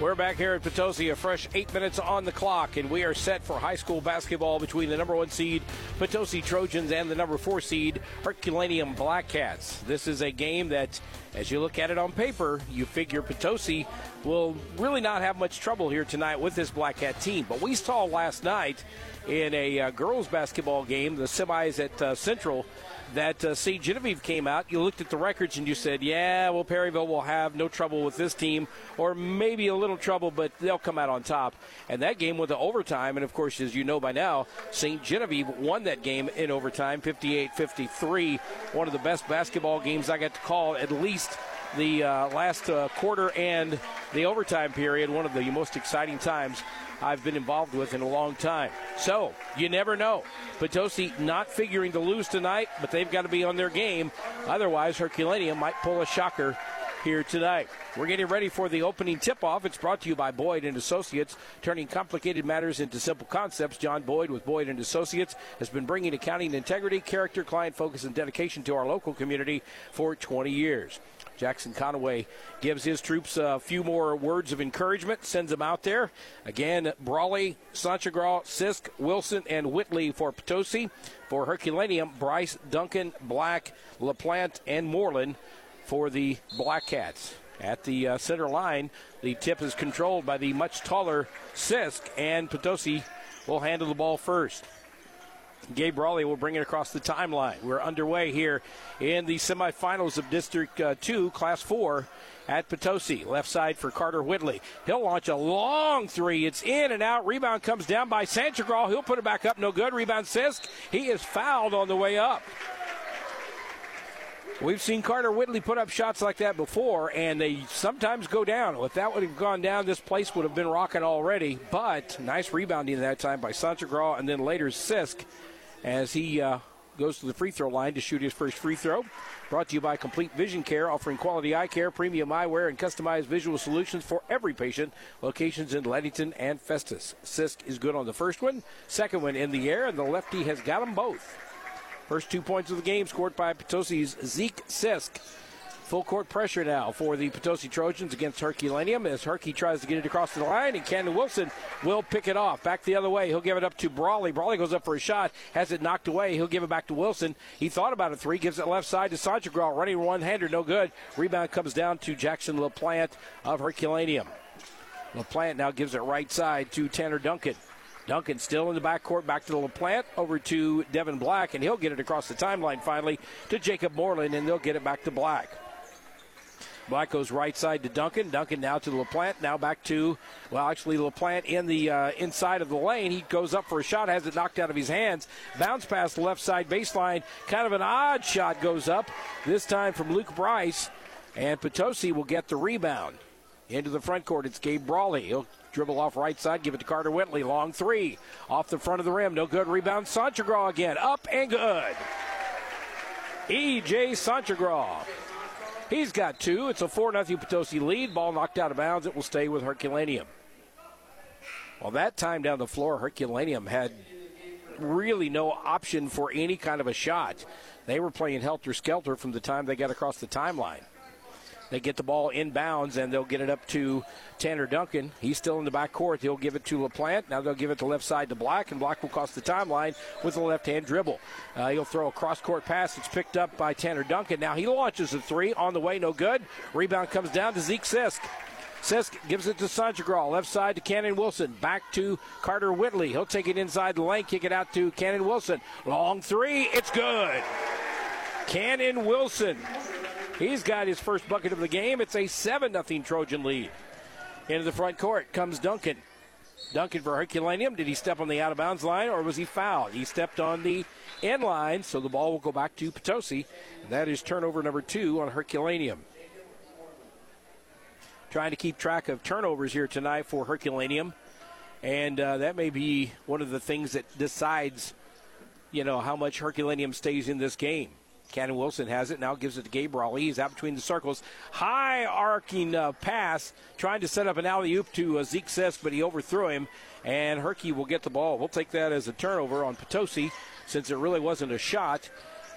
We're back here at Potosi, a fresh eight minutes on the clock, and we are set for high school basketball between the number one seed Potosi Trojans and the number four seed Herculaneum Blackcats. This is a game that, as you look at it on paper, you figure Potosi will really not have much trouble here tonight with this Blackcat team. But we saw last night in a uh, girls basketball game, the semis at uh, Central that uh. Genevieve came out, you looked at the records and you said, yeah, well, Perryville will have no trouble with this team, or maybe a little trouble, but they'll come out on top. And that game went to overtime. And of course, as you know by now, St. Genevieve won that game in overtime, 58 53. One of the best basketball games I got to call, at least the uh, last uh, quarter and the overtime period, one of the most exciting times I've been involved with in a long time. So, you never know. Potosi not figuring to lose tonight, but they've got to be on their game. Otherwise, Herculaneum might pull a shocker here tonight. We're getting ready for the opening tip-off. It's brought to you by Boyd and Associates, turning complicated matters into simple concepts. John Boyd with Boyd and Associates has been bringing accounting integrity, character, client focus, and dedication to our local community for 20 years. Jackson Conaway gives his troops a few more words of encouragement, sends them out there. Again, Brawley, Sanchagraw, Sisk, Wilson, and Whitley for Potosi. For Herculaneum, Bryce, Duncan, Black, LaPlante, and Moreland for the Black Cats. At the uh, center line, the tip is controlled by the much taller Sisk, and Potosi will handle the ball first. Gabe Brawley will bring it across the timeline. We're underway here in the semifinals of District uh, 2, Class 4 at Potosi. Left side for Carter Whitley. He'll launch a long three. It's in and out. Rebound comes down by Sanchagraw. He'll put it back up. No good. Rebound Sisk. He is fouled on the way up. We've seen Carter Whitley put up shots like that before, and they sometimes go down. If that would have gone down, this place would have been rocking already. But nice rebounding that time by Sanchagraw, and then later Sisk as he uh, goes to the free throw line to shoot his first free throw. Brought to you by Complete Vision Care, offering quality eye care, premium eyewear, and customized visual solutions for every patient. Locations in Leadington and Festus. Sisk is good on the first one, second one in the air, and the lefty has got them both. First two points of the game scored by Potosi's Zeke Sisk. Full court pressure now for the Potosi Trojans against Herculaneum as Herky tries to get it across the line, and Cannon Wilson will pick it off. Back the other way. He'll give it up to Brawley. Brawley goes up for a shot, has it knocked away. He'll give it back to Wilson. He thought about a three, gives it left side to Sanchagraw, running one hander, no good. Rebound comes down to Jackson LaPlante of Herculaneum. LaPlante now gives it right side to Tanner Duncan. Duncan still in the backcourt, back to the LaPlante, over to Devin Black, and he'll get it across the timeline finally to Jacob Moreland, and they'll get it back to Black. Black goes right side to Duncan. Duncan now to LaPlante. Now back to, well, actually, LaPlante in the uh, inside of the lane. He goes up for a shot, has it knocked out of his hands. Bounce past the left side baseline. Kind of an odd shot goes up, this time from Luke Bryce. And Potosi will get the rebound. Into the front court, it's Gabe Brawley. He'll dribble off right side, give it to Carter Whitley. Long three. Off the front of the rim. No good. Rebound. Sanchagraw again. Up and good. E.J. Sanchagraw He's got two. It's a 4 0 Potosi lead. Ball knocked out of bounds. It will stay with Herculaneum. Well, that time down the floor, Herculaneum had really no option for any kind of a shot. They were playing helter skelter from the time they got across the timeline. They get the ball inbounds and they'll get it up to Tanner Duncan. He's still in the back court. He'll give it to LaPlante. Now they'll give it to left side to Black, and Black will cross the timeline with a left hand dribble. Uh, he'll throw a cross court pass. It's picked up by Tanner Duncan. Now he launches a three on the way, no good. Rebound comes down to Zeke Sisk. Sisk gives it to Sanchagraw. Left side to Cannon Wilson. Back to Carter Whitley. He'll take it inside the lane, kick it out to Cannon Wilson. Long three. It's good. Cannon Wilson He's got his first bucket of the game. It's a 7 0 Trojan lead. Into the front court comes Duncan. Duncan for Herculaneum. Did he step on the out of bounds line or was he fouled? He stepped on the end line, so the ball will go back to Potosi. That is turnover number two on Herculaneum. Trying to keep track of turnovers here tonight for Herculaneum. And uh, that may be one of the things that decides, you know, how much Herculaneum stays in this game. Cannon Wilson has it now, gives it to Brawley. He's out between the circles. High arcing uh, pass, trying to set up an alley oop to uh, Zeke Sisk, but he overthrew him, and Herky will get the ball. We'll take that as a turnover on Potosi since it really wasn't a shot.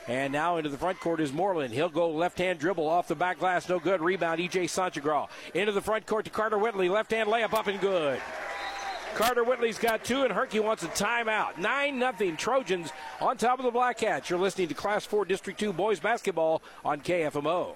And now into the front court is Moreland. He'll go left hand dribble off the back glass. No good. Rebound, EJ Sanchagraw. Into the front court to Carter Whitley. Left hand layup up and good. Carter Whitley's got two, and Herky wants a timeout. 9 0 Trojans on top of the Black Cats. You're listening to Class 4 District 2 boys basketball on KFMO.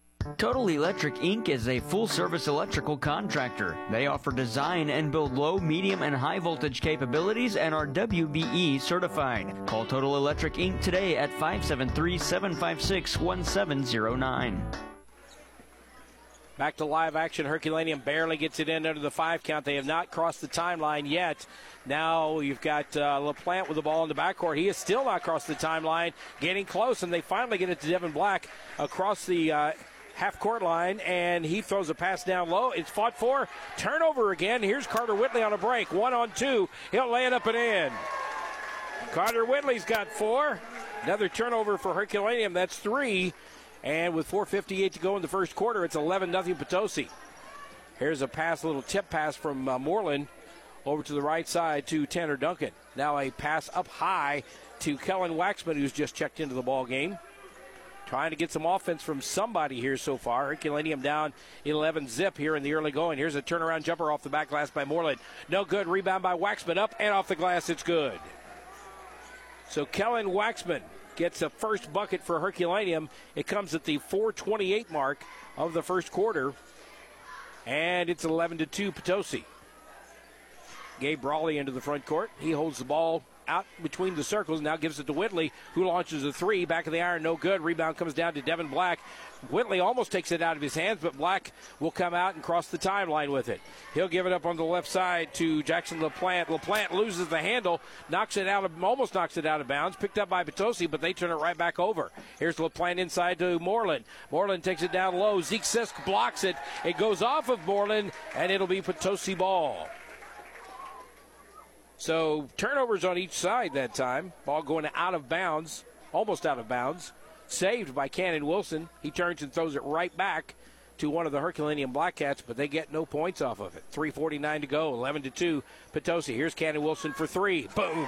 Total Electric Inc. is a full service electrical contractor. They offer design and build low, medium, and high voltage capabilities and are WBE certified. Call Total Electric Inc. today at 573 756 1709. Back to live action. Herculaneum barely gets it in under the five count. They have not crossed the timeline yet. Now you've got uh, LaPlante with the ball in the backcourt. He has still not crossed the timeline, getting close, and they finally get it to Devin Black across the uh, half court line, and he throws a pass down low. It's fought for. Turnover again. Here's Carter Whitley on a break. One on two. He'll lay it up and in. Carter Whitley's got four. Another turnover for Herculaneum. That's three. And with 4.58 to go in the first quarter, it's 11 0 Potosi. Here's a pass, a little tip pass from uh, Moreland over to the right side to Tanner Duncan. Now a pass up high to Kellen Waxman, who's just checked into the ball game. Trying to get some offense from somebody here so far. Herculaneum down 11 zip here in the early going. Here's a turnaround jumper off the back glass by Moreland. No good. Rebound by Waxman. Up and off the glass. It's good. So Kellen Waxman gets a first bucket for Herculaneum. It comes at the 428 mark of the first quarter. And it's 11 to 2 Potosi. Gabe Brawley into the front court. He holds the ball out between the circles. Now gives it to Whitley, who launches a three. Back of the iron, no good. Rebound comes down to Devin Black. Whitley almost takes it out of his hands, but Black will come out and cross the timeline with it. He'll give it up on the left side to Jackson LaPlante. LaPlante loses the handle, knocks it out of, almost knocks it out of bounds. Picked up by Potosi, but they turn it right back over. Here's LaPlante inside to Moreland. Moreland takes it down low. Zeke Sisk blocks it. It goes off of Moreland, and it'll be Potosi ball. So turnovers on each side that time. Ball going out of bounds, almost out of bounds. Saved by Cannon Wilson. He turns and throws it right back to one of the Herculaneum Blackcats, but they get no points off of it. 3:49 to go, 11 to 2. Potosi. Here's Cannon Wilson for three. Boom.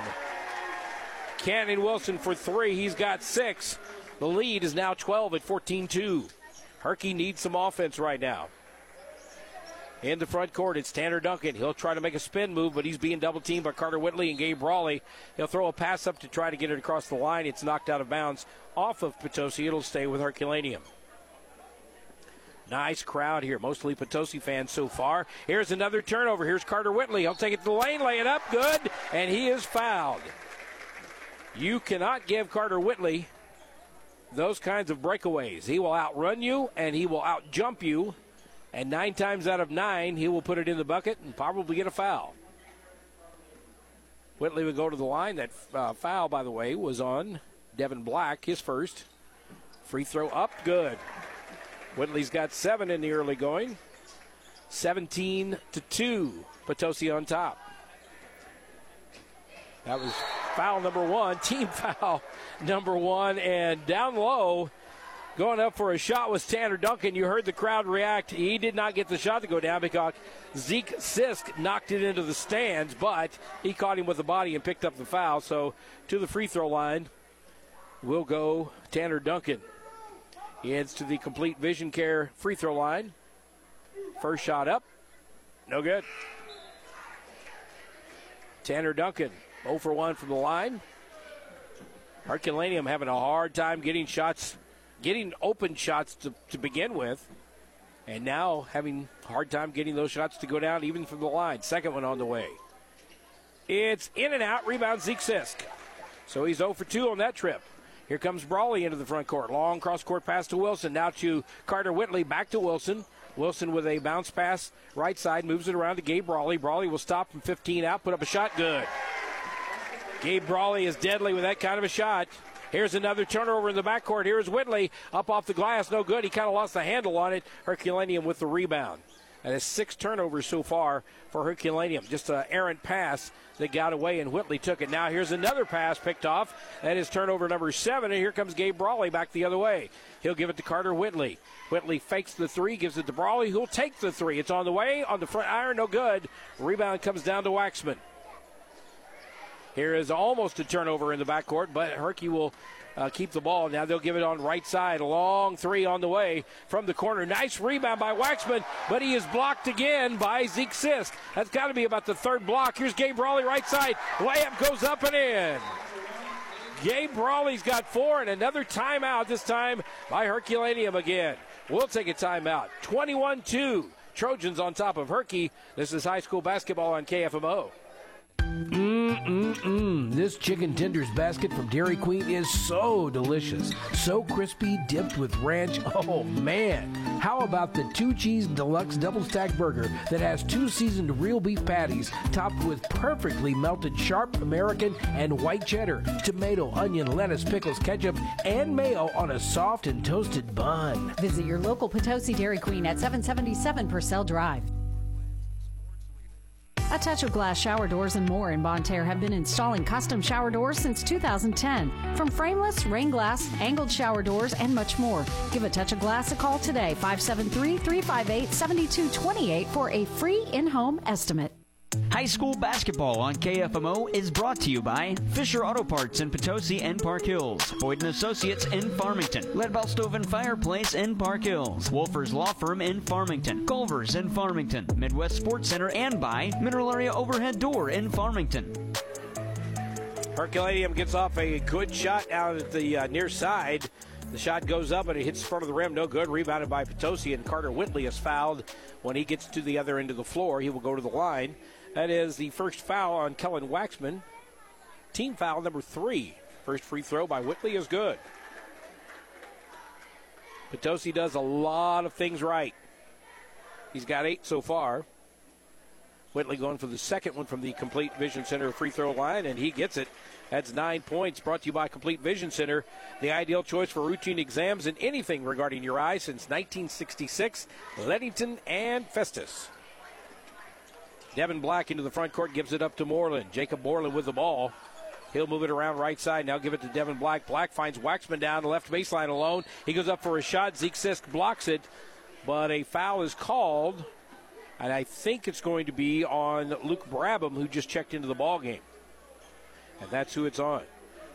Cannon Wilson for three. He's got six. The lead is now 12 at 14-2. Herky needs some offense right now. In the front court, it's Tanner Duncan. He'll try to make a spin move, but he's being double teamed by Carter Whitley and Gabe Brawley. He'll throw a pass up to try to get it across the line. It's knocked out of bounds off of Potosi. It'll stay with Herculaneum. Nice crowd here, mostly Potosi fans so far. Here's another turnover. Here's Carter Whitley. He'll take it to the lane, lay it up, good, and he is fouled. You cannot give Carter Whitley those kinds of breakaways. He will outrun you and he will outjump you and nine times out of nine, he will put it in the bucket and probably get a foul. Whitley would go to the line. That uh, foul, by the way, was on Devin Black, his first. Free throw up, good. Whitley's got seven in the early going. 17 to 2. Potosi on top. That was foul number one, team foul number one, and down low Going up for a shot was Tanner Duncan. You heard the crowd react. He did not get the shot to go down because Zeke Sisk knocked it into the stands, but he caught him with the body and picked up the foul. So to the free throw line will go Tanner Duncan. He heads to the complete vision care free throw line. First shot up. No good. Tanner Duncan, 0 for 1 from the line. Herculaneum having a hard time getting shots getting open shots to, to begin with, and now having hard time getting those shots to go down even from the line. Second one on the way. It's in and out. Rebound Zeke Sisk. So he's 0 for 2 on that trip. Here comes Brawley into the front court. Long cross court pass to Wilson. Now to Carter Whitley. Back to Wilson. Wilson with a bounce pass right side. Moves it around to Gabe Brawley. Brawley will stop from 15 out. Put up a shot. Good. Gabe Brawley is deadly with that kind of a shot. Here's another turnover in the backcourt. Here's Whitley up off the glass. No good. He kind of lost the handle on it. Herculaneum with the rebound. And it's six turnovers so far for Herculaneum. Just an errant pass that got away, and Whitley took it. Now here's another pass picked off. That is turnover number seven, and here comes Gabe Brawley back the other way. He'll give it to Carter Whitley. Whitley fakes the three, gives it to Brawley, who'll take the three. It's on the way, on the front iron, no good. Rebound comes down to Waxman. Here is almost a turnover in the backcourt, but Herky will uh, keep the ball. Now they'll give it on right side. Long three on the way from the corner. Nice rebound by Waxman, but he is blocked again by Zeke Sisk. That's got to be about the third block. Here's Gabe Brawley right side. Layup goes up and in. Gabe Brawley's got four and another timeout, this time by Herculaneum again. We'll take a timeout. 21 2. Trojans on top of Herky. This is high school basketball on KFMO. Mmm, this chicken tenders basket from Dairy Queen is so delicious. So crispy, dipped with ranch. Oh, man. How about the two cheese deluxe double stack burger that has two seasoned real beef patties topped with perfectly melted sharp American and white cheddar, tomato, onion, lettuce, pickles, ketchup, and mayo on a soft and toasted bun? Visit your local Potosi Dairy Queen at 777 Purcell Drive. A Touch of Glass shower doors and more in Bonne Terre have been installing custom shower doors since 2010. From frameless, rain glass, angled shower doors, and much more. Give A Touch of Glass a call today, 573 358 7228 for a free in home estimate. High school basketball on KFMO is brought to you by Fisher Auto Parts in Potosi and Park Hills, Boyd & Associates in Farmington, Leadbelt Stove and Fireplace in Park Hills, Wolfers Law Firm in Farmington, Culver's in Farmington, Midwest Sports Center, and by Mineral Area Overhead Door in Farmington. Herculaneum gets off a good shot out at the uh, near side. The shot goes up and it hits the front of the rim. No good. Rebounded by Potosi, and Carter Whitley is fouled. When he gets to the other end of the floor, he will go to the line. That is the first foul on Kellen Waxman. Team foul number three. First free throw by Whitley is good. Potosi does a lot of things right. He's got eight so far. Whitley going for the second one from the Complete Vision Center free throw line, and he gets it. That's nine points brought to you by Complete Vision Center, the ideal choice for routine exams and anything regarding your eyes since 1966. Leadington and Festus. Devin Black into the front court gives it up to Moreland. Jacob Moreland with the ball. He'll move it around right side. Now give it to Devin Black. Black finds Waxman down the left baseline alone. He goes up for a shot. Zeke Sisk blocks it, but a foul is called, and I think it's going to be on Luke Brabham, who just checked into the ball game, and that's who it's on.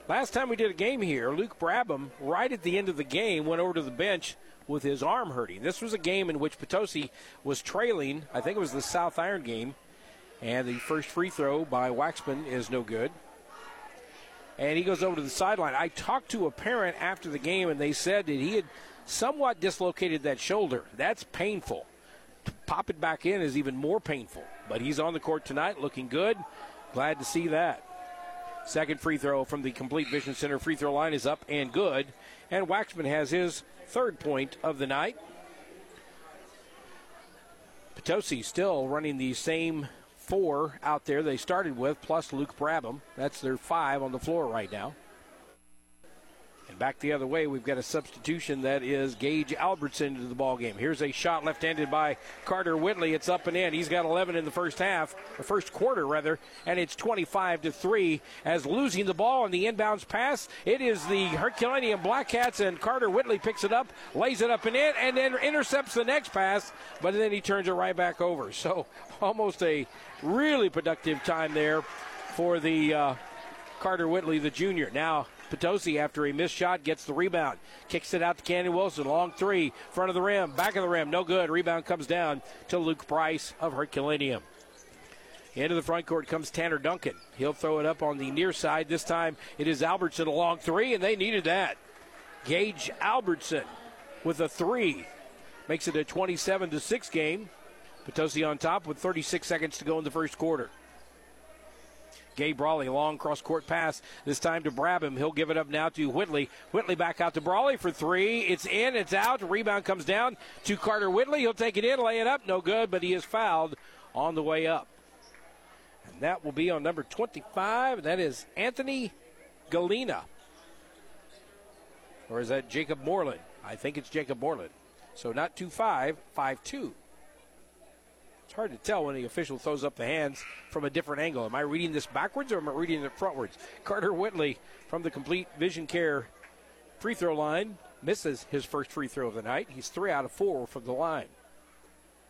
Last time we did a game here, Luke Brabham, right at the end of the game, went over to the bench with his arm hurting. This was a game in which Potosi was trailing. I think it was the South Iron game and the first free throw by Waxman is no good. And he goes over to the sideline. I talked to a parent after the game, and they said that he had somewhat dislocated that shoulder. That's painful. To pop it back in is even more painful. But he's on the court tonight, looking good. Glad to see that. Second free throw from the Complete Vision Center free throw line is up and good. And Waxman has his third point of the night. Potosi still running the same four out there they started with, plus Luke Brabham. That's their five on the floor right now. Back the other way, we've got a substitution that is Gage Albertson into the ball game. Here's a shot left-handed by Carter Whitley. It's up and in. He's got 11 in the first half, the first quarter rather, and it's 25 to three. As losing the ball on the inbounds pass, it is the Herculaneum Black Cats, and Carter Whitley picks it up, lays it up and in, and then intercepts the next pass, but then he turns it right back over. So almost a really productive time there for the uh, Carter Whitley, the junior. Now Potosi, after a missed shot, gets the rebound. Kicks it out to Cannon Wilson. Long three. Front of the rim. Back of the rim. No good. Rebound comes down to Luke Bryce of Herculaneum. Into the front court comes Tanner Duncan. He'll throw it up on the near side. This time it is Albertson a long three, and they needed that. Gage Albertson with a three makes it a 27 to 6 game. Potosi on top with 36 seconds to go in the first quarter. Gabe Brawley, long cross court pass. This time to Brabham. He'll give it up now to Whitley. Whitley back out to Brawley for three. It's in, it's out. Rebound comes down to Carter Whitley. He'll take it in, lay it up. No good, but he is fouled on the way up. And that will be on number 25. That is Anthony Galena. Or is that Jacob Moreland? I think it's Jacob Moreland. So not 2 5, 5 2. Hard to tell when the official throws up the hands from a different angle. Am I reading this backwards or am I reading it frontwards? Carter Whitley from the Complete Vision Care free throw line misses his first free throw of the night. He's three out of four from the line.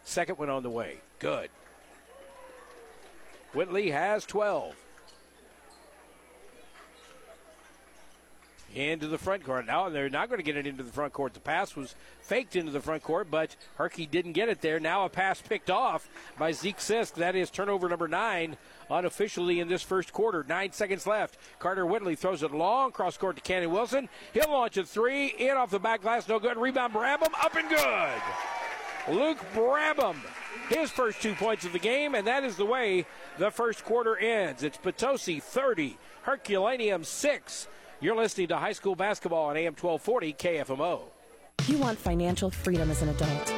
Second one on the way. Good. Whitley has 12. Into the front court. Now they're not going to get it into the front court. The pass was faked into the front court, but Herky didn't get it there. Now a pass picked off by Zeke Sisk. That is turnover number nine unofficially in this first quarter. Nine seconds left. Carter Whitley throws it long cross court to Cannon Wilson. He'll launch a three. In off the back glass. No good. Rebound Brabham. Up and good. Luke Brabham. His first two points of the game, and that is the way the first quarter ends. It's Potosi 30, Herculaneum 6. You're listening to high school basketball on AM 1240 KFMO. You want financial freedom as an adult.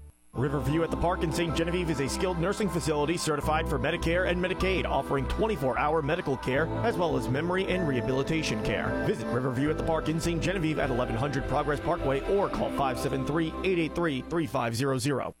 Riverview at the Park in St. Genevieve is a skilled nursing facility certified for Medicare and Medicaid, offering 24 hour medical care as well as memory and rehabilitation care. Visit Riverview at the Park in St. Genevieve at 1100 Progress Parkway or call 573 883 3500.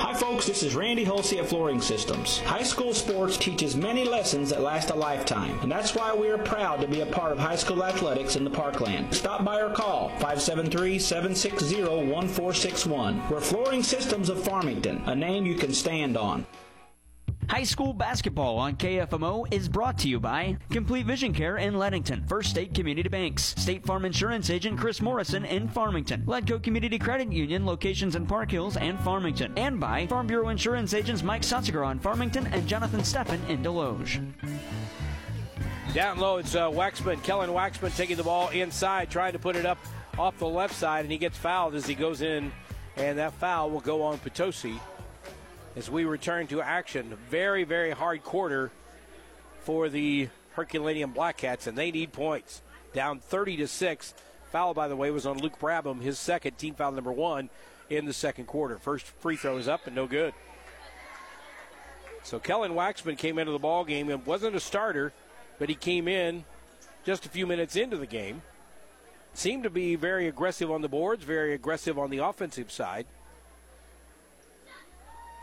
Hi, folks. This is Randy Hulsey at Flooring Systems. High school sports teaches many lessons that last a lifetime, and that's why we are proud to be a part of high school athletics in the Parkland. Stop by or call 573-760-1461. We're Flooring Systems of Farmington, a name you can stand on. High school basketball on KFMO is brought to you by Complete Vision Care in Leadington, First State Community Banks, State Farm Insurance Agent Chris Morrison in Farmington, Ledco Community Credit Union locations in Park Hills and Farmington, and by Farm Bureau Insurance Agents Mike Sotziger on Farmington and Jonathan Steffen in Desloge. Down low, it's uh, Waxman, Kellen Waxman taking the ball inside, trying to put it up off the left side, and he gets fouled as he goes in, and that foul will go on Potosi as we return to action. Very, very hard quarter for the Herculaneum Blackcats, and they need points. Down 30 to 6. Foul, by the way, was on Luke Brabham, his second team foul number one in the second quarter. First free throw is up and no good. So Kellen Waxman came into the ball game and wasn't a starter, but he came in just a few minutes into the game. Seemed to be very aggressive on the boards, very aggressive on the offensive side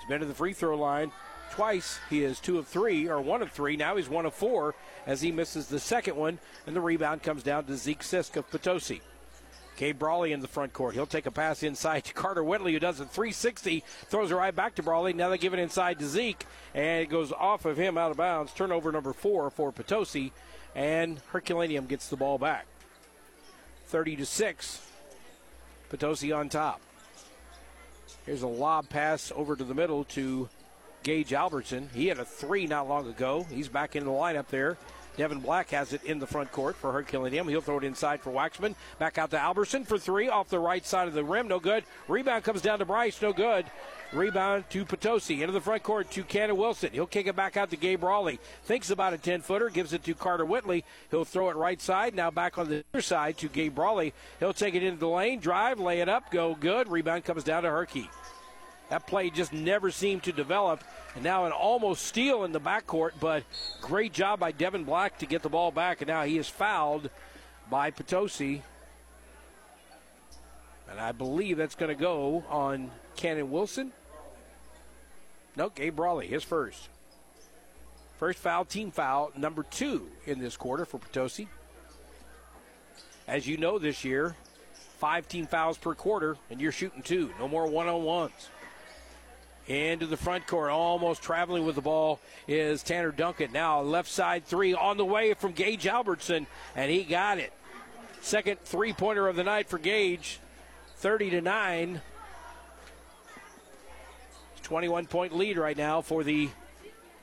been to the free throw line twice. He is two of three, or one of three. Now he's one of four as he misses the second one, and the rebound comes down to Zeke Sisk of Potosi. Gabe Brawley in the front court. He'll take a pass inside to Carter Whitley, who does a 360, throws it right back to Brawley. Now they give it inside to Zeke, and it goes off of him out of bounds. Turnover number four for Potosi, and Herculaneum gets the ball back. 30 to 6. Potosi on top. Here's a lob pass over to the middle to Gage Albertson. He had a three not long ago. He's back in the lineup there. Devin Black has it in the front court for Herculaneum. He'll throw it inside for Waxman. Back out to Albertson for three off the right side of the rim. No good. Rebound comes down to Bryce. No good. Rebound to Potosi. Into the front court to Cannon Wilson. He'll kick it back out to Gabe Brawley. Thinks about a 10 footer. Gives it to Carter Whitley. He'll throw it right side. Now back on the other side to Gabe Brawley. He'll take it into the lane. Drive. Lay it up. Go good. Rebound comes down to Herky. That play just never seemed to develop. And now an almost steal in the backcourt, but great job by Devin Black to get the ball back. And now he is fouled by Potosi. And I believe that's going to go on Cannon Wilson. No, Gabe Brawley, his first. First foul, team foul, number two in this quarter for Potosi. As you know, this year, five team fouls per quarter, and you're shooting two. No more one on ones. Into the front court, almost traveling with the ball is Tanner Duncan. Now, left side three on the way from Gage Albertson, and he got it. Second three pointer of the night for Gage, 30 to 9. 21 point lead right now for the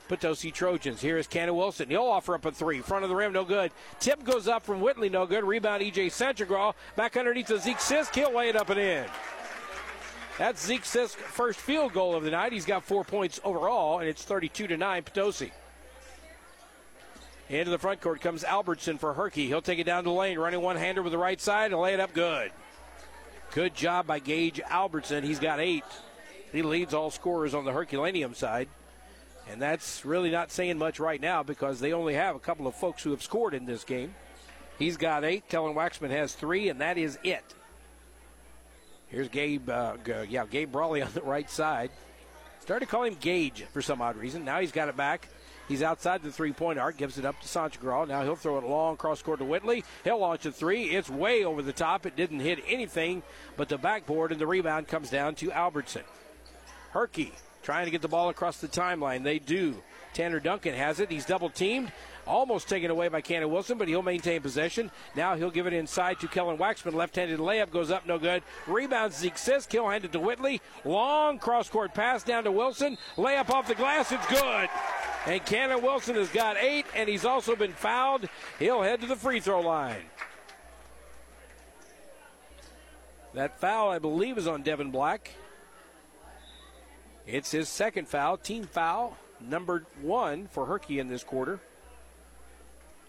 Potosi Trojans. Here is Cannon Wilson. He'll offer up a three. Front of the rim, no good. Tip goes up from Whitley, no good. Rebound, EJ Sanchagraw. Back underneath the Zeke Sisk. He'll lay it up and in. That's Zeke Sisk's first field goal of the night. He's got four points overall, and it's 32 to 9 Potosi. Into the front court comes Albertson for Herky. He'll take it down the lane, running one hander with the right side and lay it up good. Good job by Gage Albertson. He's got eight. He leads all scorers on the Herculaneum side. And that's really not saying much right now because they only have a couple of folks who have scored in this game. He's got eight. Kellen Waxman has three, and that is it. Here's Gabe, uh, yeah, Gabe Brawley on the right side. Started to call him Gage for some odd reason. Now he's got it back. He's outside the three point arc, gives it up to Sanchagraw. Now he'll throw it long cross court to Whitley. He'll launch a three. It's way over the top. It didn't hit anything, but the backboard and the rebound comes down to Albertson. Herky trying to get the ball across the timeline. They do. Tanner Duncan has it. He's double teamed. Almost taken away by Cannon Wilson, but he'll maintain possession. Now he'll give it inside to Kellen Waxman. Left handed layup goes up, no good. Rebounds Zeke Sisk. He'll hand it to Whitley. Long cross court pass down to Wilson. Layup off the glass. It's good. And Cannon Wilson has got eight, and he's also been fouled. He'll head to the free throw line. That foul, I believe, is on Devin Black. It's his second foul, team foul, number one for Herky in this quarter.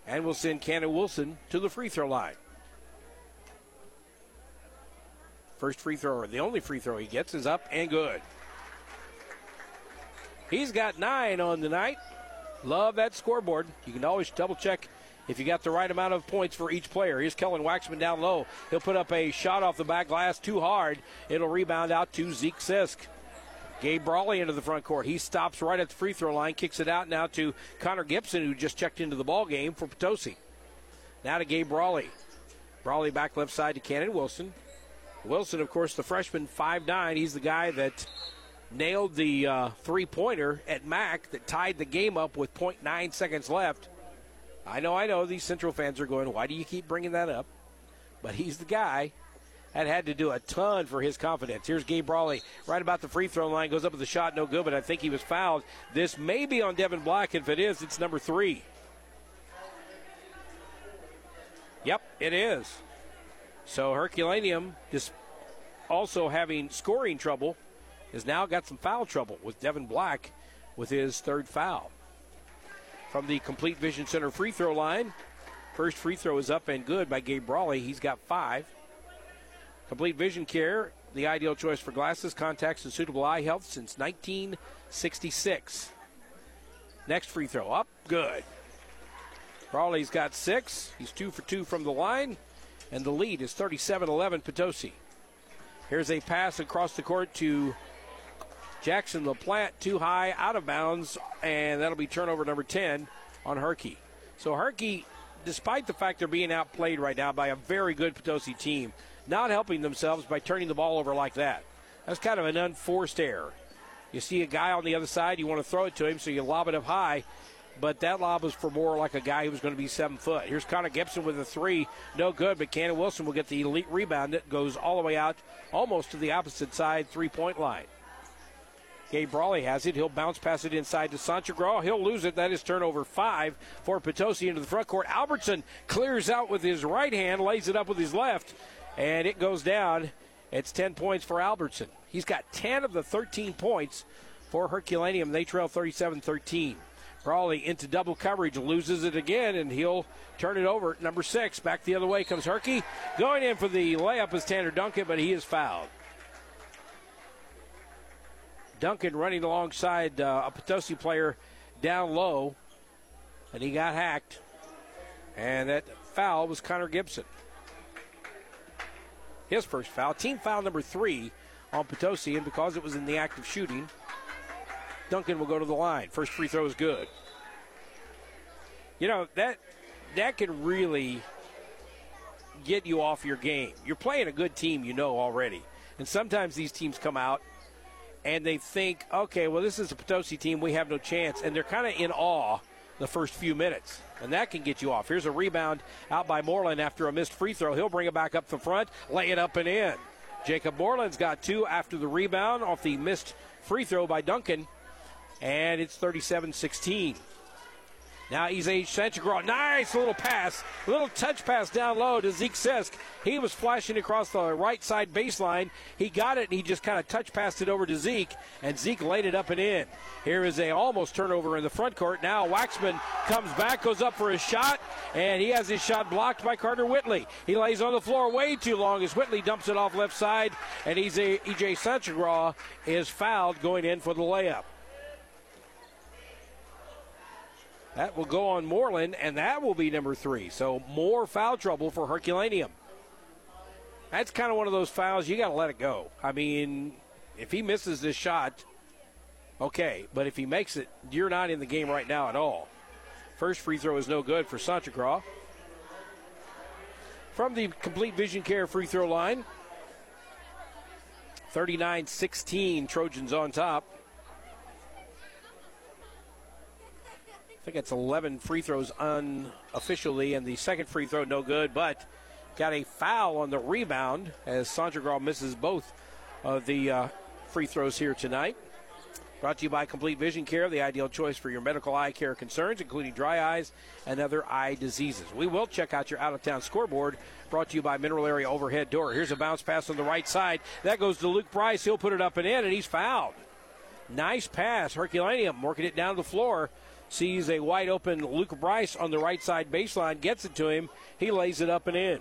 And we'll send Cannon Wilson to the free throw line. First free thrower, the only free throw he gets, is up and good. He's got nine on the night. Love that scoreboard. You can always double check if you got the right amount of points for each player. Here's Kellen Waxman down low. He'll put up a shot off the back glass too hard. It'll rebound out to Zeke Sisk. Gabe Brawley into the front court. He stops right at the free throw line, kicks it out now to Connor Gibson, who just checked into the ball game for Potosi. Now to Gabe Brawley. Brawley back left side to Cannon Wilson. Wilson, of course, the freshman, 5'9. He's the guy that nailed the uh, three pointer at Mac that tied the game up with 0.9 seconds left. I know, I know, these Central fans are going, why do you keep bringing that up? But he's the guy that had to do a ton for his confidence. Here's Gabe Brawley right about the free throw line, goes up with the shot, no good, but I think he was fouled. This may be on Devin Black. If it is, it's number three. Yep, it is. So Herculaneum, just also having scoring trouble, has now got some foul trouble with Devin Black with his third foul. From the Complete Vision Center free throw line, first free throw is up and good by Gabe Brawley. He's got five. Complete Vision Care, the ideal choice for glasses, contacts, and suitable eye health since 1966. Next free throw up, good. Brawley's got six. He's two for two from the line, and the lead is 37 11 Potosi. Here's a pass across the court to Jackson LaPlante, too high, out of bounds, and that'll be turnover number 10 on Herky. So Herky, despite the fact they're being outplayed right now by a very good Potosi team, not helping themselves by turning the ball over like that. That's kind of an unforced error. You see a guy on the other side, you want to throw it to him, so you lob it up high. But that lob was for more like a guy who was going to be seven foot. Here's Connor Gibson with a three. No good, but Cannon Wilson will get the elite rebound that goes all the way out almost to the opposite side three point line. Gabe Brawley has it. He'll bounce pass it inside to Sanchagraw. He'll lose it. That is turnover five for Potosi into the front court. Albertson clears out with his right hand, lays it up with his left and it goes down. It's 10 points for Albertson. He's got 10 of the 13 points for Herculaneum. They trail 37 13. Brawley into double coverage, loses it again, and he'll turn it over. Number six, back the other way comes Herky. Going in for the layup is Tanner Duncan, but he is fouled. Duncan running alongside uh, a Potosi player down low, and he got hacked. And that foul was Connor Gibson his first foul. Team foul number three on Potosi, and because it was in the act of shooting, Duncan will go to the line. First free throw is good. You know that that can really get you off your game. You're playing a good team, you know already. And sometimes these teams come out and they think, okay, well, this is a Potosi team. We have no chance. And they're kind of in awe the first few minutes. And that can get you off. Here's a rebound out by Moreland after a missed free throw. He'll bring it back up the front, lay it up and in. Jacob Moreland's got two after the rebound off the missed free throw by Duncan. And it's 37 16. Now he's a Sanchagraw. Nice little pass, little touch pass down low to Zeke Sisk. He was flashing across the right side baseline. He got it and he just kind of touch passed it over to Zeke, and Zeke laid it up and in. Here is a almost turnover in the front court. Now Waxman comes back, goes up for a shot, and he has his shot blocked by Carter Whitley. He lays on the floor way too long as Whitley dumps it off left side, and he's a EJ Sanchagraw is fouled going in for the layup. That will go on Moreland, and that will be number three. So more foul trouble for Herculaneum. That's kind of one of those fouls you got to let it go. I mean, if he misses this shot, okay, but if he makes it, you're not in the game right now at all. First free throw is no good for Sanchagraw. From the complete vision care free throw line, 39 16, Trojans on top. Think it's 11 free throws unofficially, and the second free throw no good, but got a foul on the rebound as Sanchagraw misses both of the uh, free throws here tonight. Brought to you by Complete Vision Care, the ideal choice for your medical eye care concerns, including dry eyes and other eye diseases. We will check out your out of town scoreboard. Brought to you by Mineral Area Overhead Door. Here's a bounce pass on the right side. That goes to Luke Bryce. He'll put it up and in, and he's fouled. Nice pass. Herculaneum working it down the floor sees a wide open Luke Bryce on the right side baseline, gets it to him. He lays it up and in.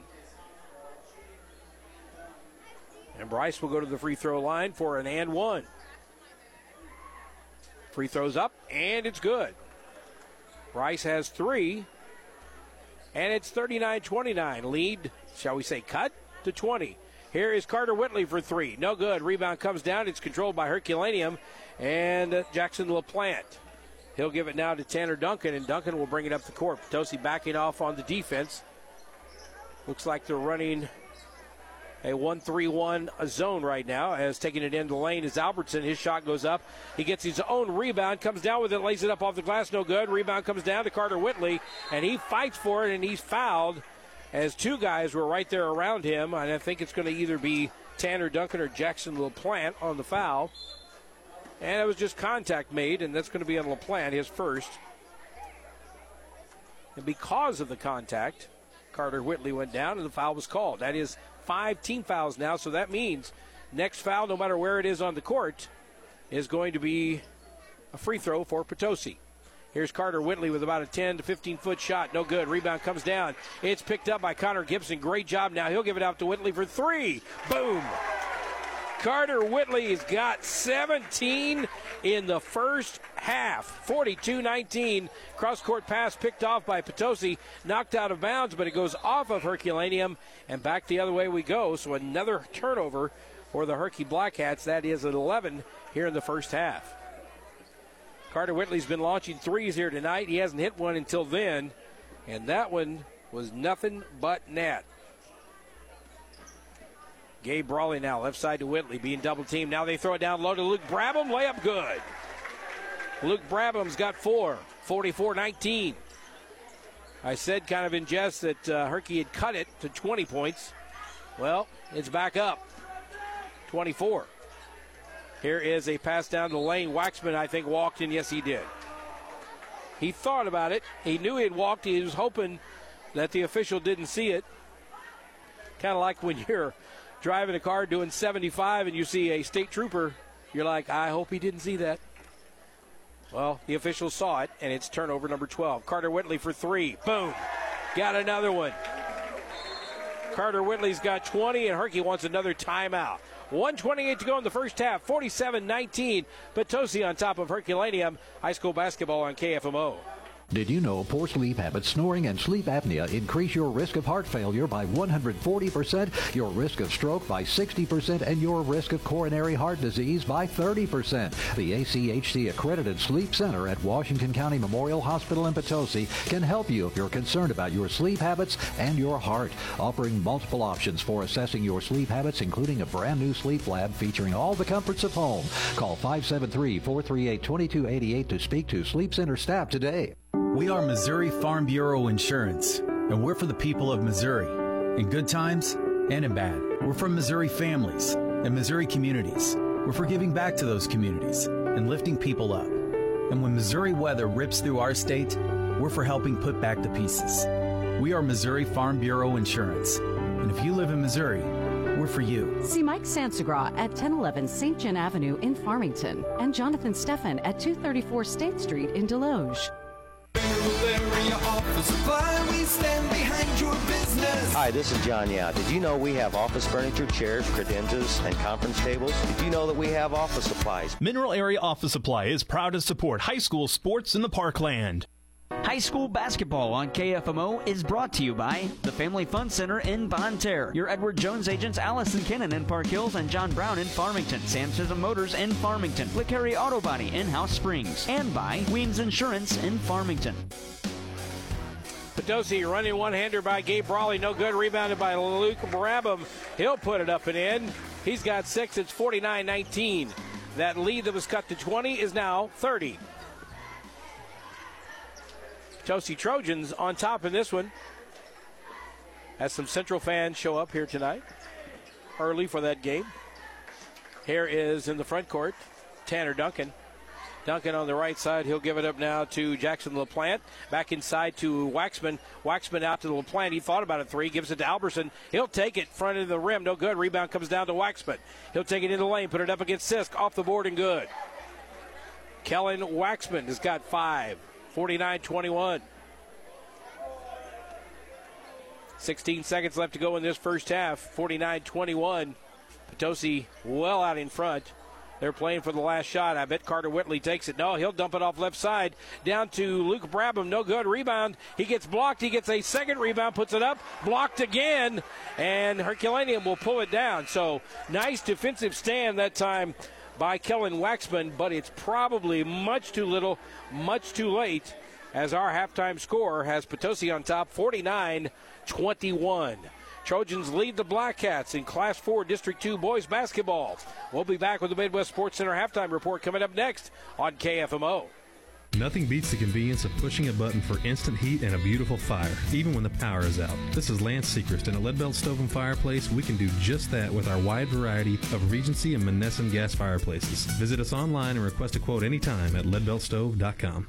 And Bryce will go to the free throw line for an and one. Free throws up, and it's good. Bryce has three, and it's 39 29. Lead, shall we say, cut to 20. Here is Carter Whitley for three. No good. Rebound comes down. It's controlled by Herculaneum and Jackson LaPlante. He'll give it now to Tanner Duncan, and Duncan will bring it up the court. Potosi backing off on the defense. Looks like they're running a 1 3 1 zone right now as taking it into the lane is Albertson. His shot goes up. He gets his own rebound, comes down with it, lays it up off the glass, no good. Rebound comes down to Carter Whitley, and he fights for it, and he's fouled as two guys were right there around him. And I think it's going to either be Tanner Duncan or Jackson LaPlante on the foul. And it was just contact made, and that's going to be on LaPlante, his first. And because of the contact, Carter Whitley went down, and the foul was called. That is five team fouls now, so that means next foul, no matter where it is on the court, is going to be a free throw for Potosi. Here's Carter Whitley with about a 10 to 15 foot shot. No good. Rebound comes down. It's picked up by Connor Gibson. Great job now. He'll give it out to Whitley for three. Boom. Carter Whitley's got 17 in the first half. 42 19. Cross court pass picked off by Potosi, knocked out of bounds, but it goes off of Herculaneum, and back the other way we go. So another turnover for the Herky Blackcats. That is at 11 here in the first half. Carter Whitley's been launching threes here tonight. He hasn't hit one until then, and that one was nothing but net. Gabe Brawley now left side to Whitley being double teamed. Now they throw it down low to Luke Brabham. Layup good. Luke Brabham's got four, 44 19. I said kind of in jest that uh, Herky had cut it to 20 points. Well, it's back up 24. Here is a pass down to lane. Waxman, I think, walked in. Yes, he did. He thought about it. He knew he had walked. He was hoping that the official didn't see it. Kind of like when you're driving a car doing 75 and you see a state trooper, you're like, I hope he didn't see that. Well, the officials saw it, and it's turnover number 12. Carter Whitley for three. Boom. Got another one. Carter Whitley's got 20, and Herky wants another timeout. 128 to go in the first half. 47 19. Potosi on top of Herculaneum. High school basketball on KFMO. Did you know poor sleep habits, snoring, and sleep apnea increase your risk of heart failure by 140%, your risk of stroke by 60%, and your risk of coronary heart disease by 30%? The ACHC accredited Sleep Center at Washington County Memorial Hospital in Potosi can help you if you're concerned about your sleep habits and your heart, offering multiple options for assessing your sleep habits, including a brand new sleep lab featuring all the comforts of home. Call 573 438 2288 to speak to Sleep Center staff today. We are Missouri Farm Bureau Insurance, and we're for the people of Missouri, in good times and in bad. We're from Missouri families and Missouri communities. We're for giving back to those communities and lifting people up. And when Missouri weather rips through our state, we're for helping put back the pieces. We are Missouri Farm Bureau Insurance, and if you live in Missouri, we're for you. See Mike Sansagra at 1011 St. John Avenue in Farmington and Jonathan Steffen at 234 State Street in Desloge. Hi, this is John Yao. Did you know we have office furniture, chairs, credenzas, and conference tables? Did you know that we have office supplies? Mineral Area Office Supply is proud to support high school sports in the parkland. High school basketball on KFMO is brought to you by the Family Fun Center in Bonne Terre, your Edward Jones agents Allison Kennan in Park Hills and John Brown in Farmington, Sam Chisholm Motors in Farmington, LeCarry Auto Body in House Springs, and by Weems Insurance in Farmington. Potosi running one-hander by Gabe Brawley, no good. Rebounded by Luke Brabham. He'll put it up and in. He's got six. It's 49-19. That lead that was cut to 20 is now 30. Potosi Trojans on top in this one. As some Central fans show up here tonight, early for that game. Here is in the front court, Tanner Duncan. Duncan on the right side. He'll give it up now to Jackson LaPlante. Back inside to Waxman. Waxman out to LaPlante. He thought about a three. Gives it to Albertson. He'll take it front of the rim. No good. Rebound comes down to Waxman. He'll take it into the lane. Put it up against Sisk. Off the board and good. Kellen Waxman has got five. 49 21. 16 seconds left to go in this first half. 49 21. Potosi well out in front. They're playing for the last shot. I bet Carter Whitley takes it. No, he'll dump it off left side down to Luke Brabham. No good. Rebound. He gets blocked. He gets a second rebound, puts it up, blocked again, and Herculaneum will pull it down. So nice defensive stand that time by Kellen Waxman, but it's probably much too little, much too late, as our halftime score has Potosi on top 49 21. Trojans lead the Black Cats in Class 4 District 2 boys basketball. We'll be back with the Midwest Sports Center halftime report coming up next on KFMO. Nothing beats the convenience of pushing a button for instant heat and a beautiful fire, even when the power is out. This is Lance Sechrist, and at Leadbelt Stove and Fireplace, we can do just that with our wide variety of Regency and Monessen gas fireplaces. Visit us online and request a quote anytime at leadbeltstove.com.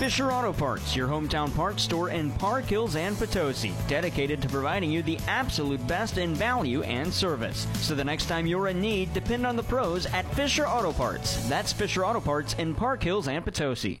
Fisher Auto Parts, your hometown parts store in Park Hills and Potosi, dedicated to providing you the absolute best in value and service. So the next time you're in need, depend on the pros at Fisher Auto Parts. That's Fisher Auto Parts in Park Hills and Potosi.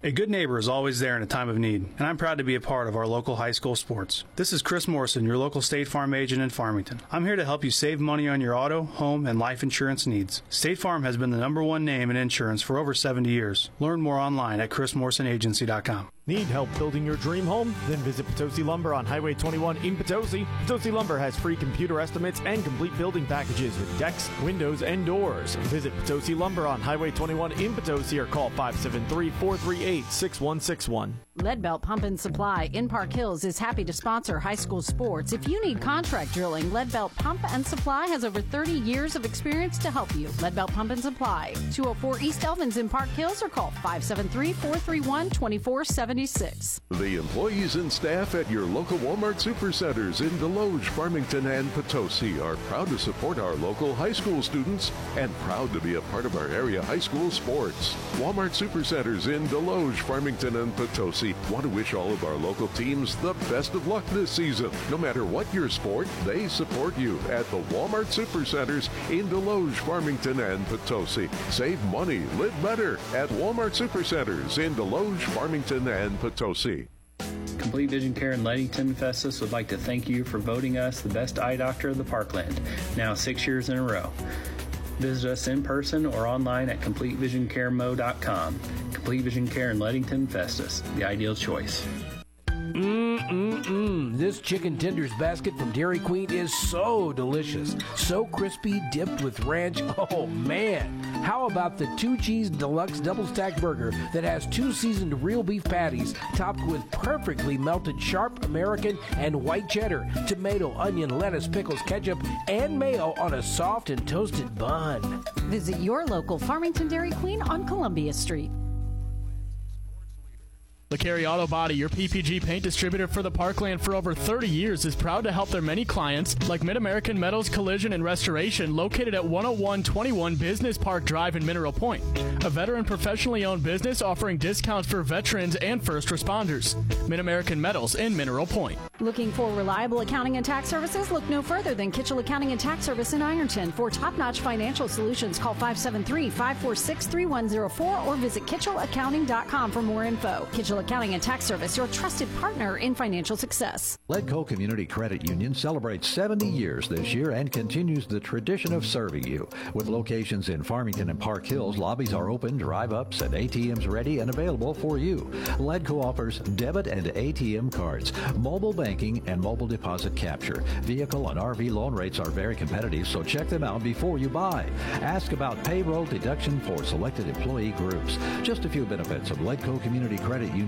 A good neighbor is always there in a time of need, and I'm proud to be a part of our local high school sports. This is Chris Morrison, your local State Farm agent in Farmington. I'm here to help you save money on your auto, home, and life insurance needs. State Farm has been the number one name in insurance for over 70 years. Learn more online at chrismorrisonagency.com. Need help building your dream home? Then visit Potosi Lumber on Highway 21 in Potosi. Potosi Lumber has free computer estimates and complete building packages with decks, windows, and doors. Visit Potosi Lumber on Highway 21 in Potosi or call 573 438 6161. Leadbelt Pump and Supply in Park Hills is happy to sponsor high school sports. If you need contract drilling, Leadbelt Pump and Supply has over 30 years of experience to help you. Leadbelt Pump and Supply, 204 East Elvins in Park Hills or call 573 431 2470. 76. The employees and staff at your local Walmart Supercenters in Desloge, Farmington, and Potosi are proud to support our local high school students and proud to be a part of our area high school sports. Walmart Supercenters in Desloge, Farmington, and Potosi want to wish all of our local teams the best of luck this season. No matter what your sport, they support you at the Walmart Supercenters in Desloge, Farmington, and Potosi. Save money, live better at Walmart Supercenters in Desloge, Farmington, and Potosi. Complete Vision Care in Leadington Festus would like to thank you for voting us the best eye doctor of the Parkland, now six years in a row. Visit us in person or online at CompleteVisionCareMo.com. Complete Vision Care in Leadington, Festus, the ideal choice. Mmm, this chicken tenders basket from Dairy Queen is so delicious. So crispy, dipped with ranch. Oh, man. How about the two cheese deluxe double stack burger that has two seasoned real beef patties topped with perfectly melted sharp American and white cheddar, tomato, onion, lettuce, pickles, ketchup, and mayo on a soft and toasted bun? Visit your local Farmington Dairy Queen on Columbia Street. LeCarry Auto Body, your PPG paint distributor for the Parkland for over 30 years, is proud to help their many clients, like Mid American Metals Collision and Restoration, located at 10121 Business Park Drive in Mineral Point. A veteran professionally owned business offering discounts for veterans and first responders. Mid American Metals in Mineral Point. Looking for reliable accounting and tax services? Look no further than Kitchell Accounting and Tax Service in Ironton. For top notch financial solutions, call 573 546 3104 or visit KitchellAccounting.com for more info. Kitchell Accounting and Tax Service, your trusted partner in financial success. Ledco Community Credit Union celebrates 70 years this year and continues the tradition of serving you. With locations in Farmington and Park Hills, lobbies are open, drive ups, and ATMs ready and available for you. Ledco offers debit and ATM cards, mobile banking, and mobile deposit capture. Vehicle and RV loan rates are very competitive, so check them out before you buy. Ask about payroll deduction for selected employee groups. Just a few benefits of Ledco Community Credit Union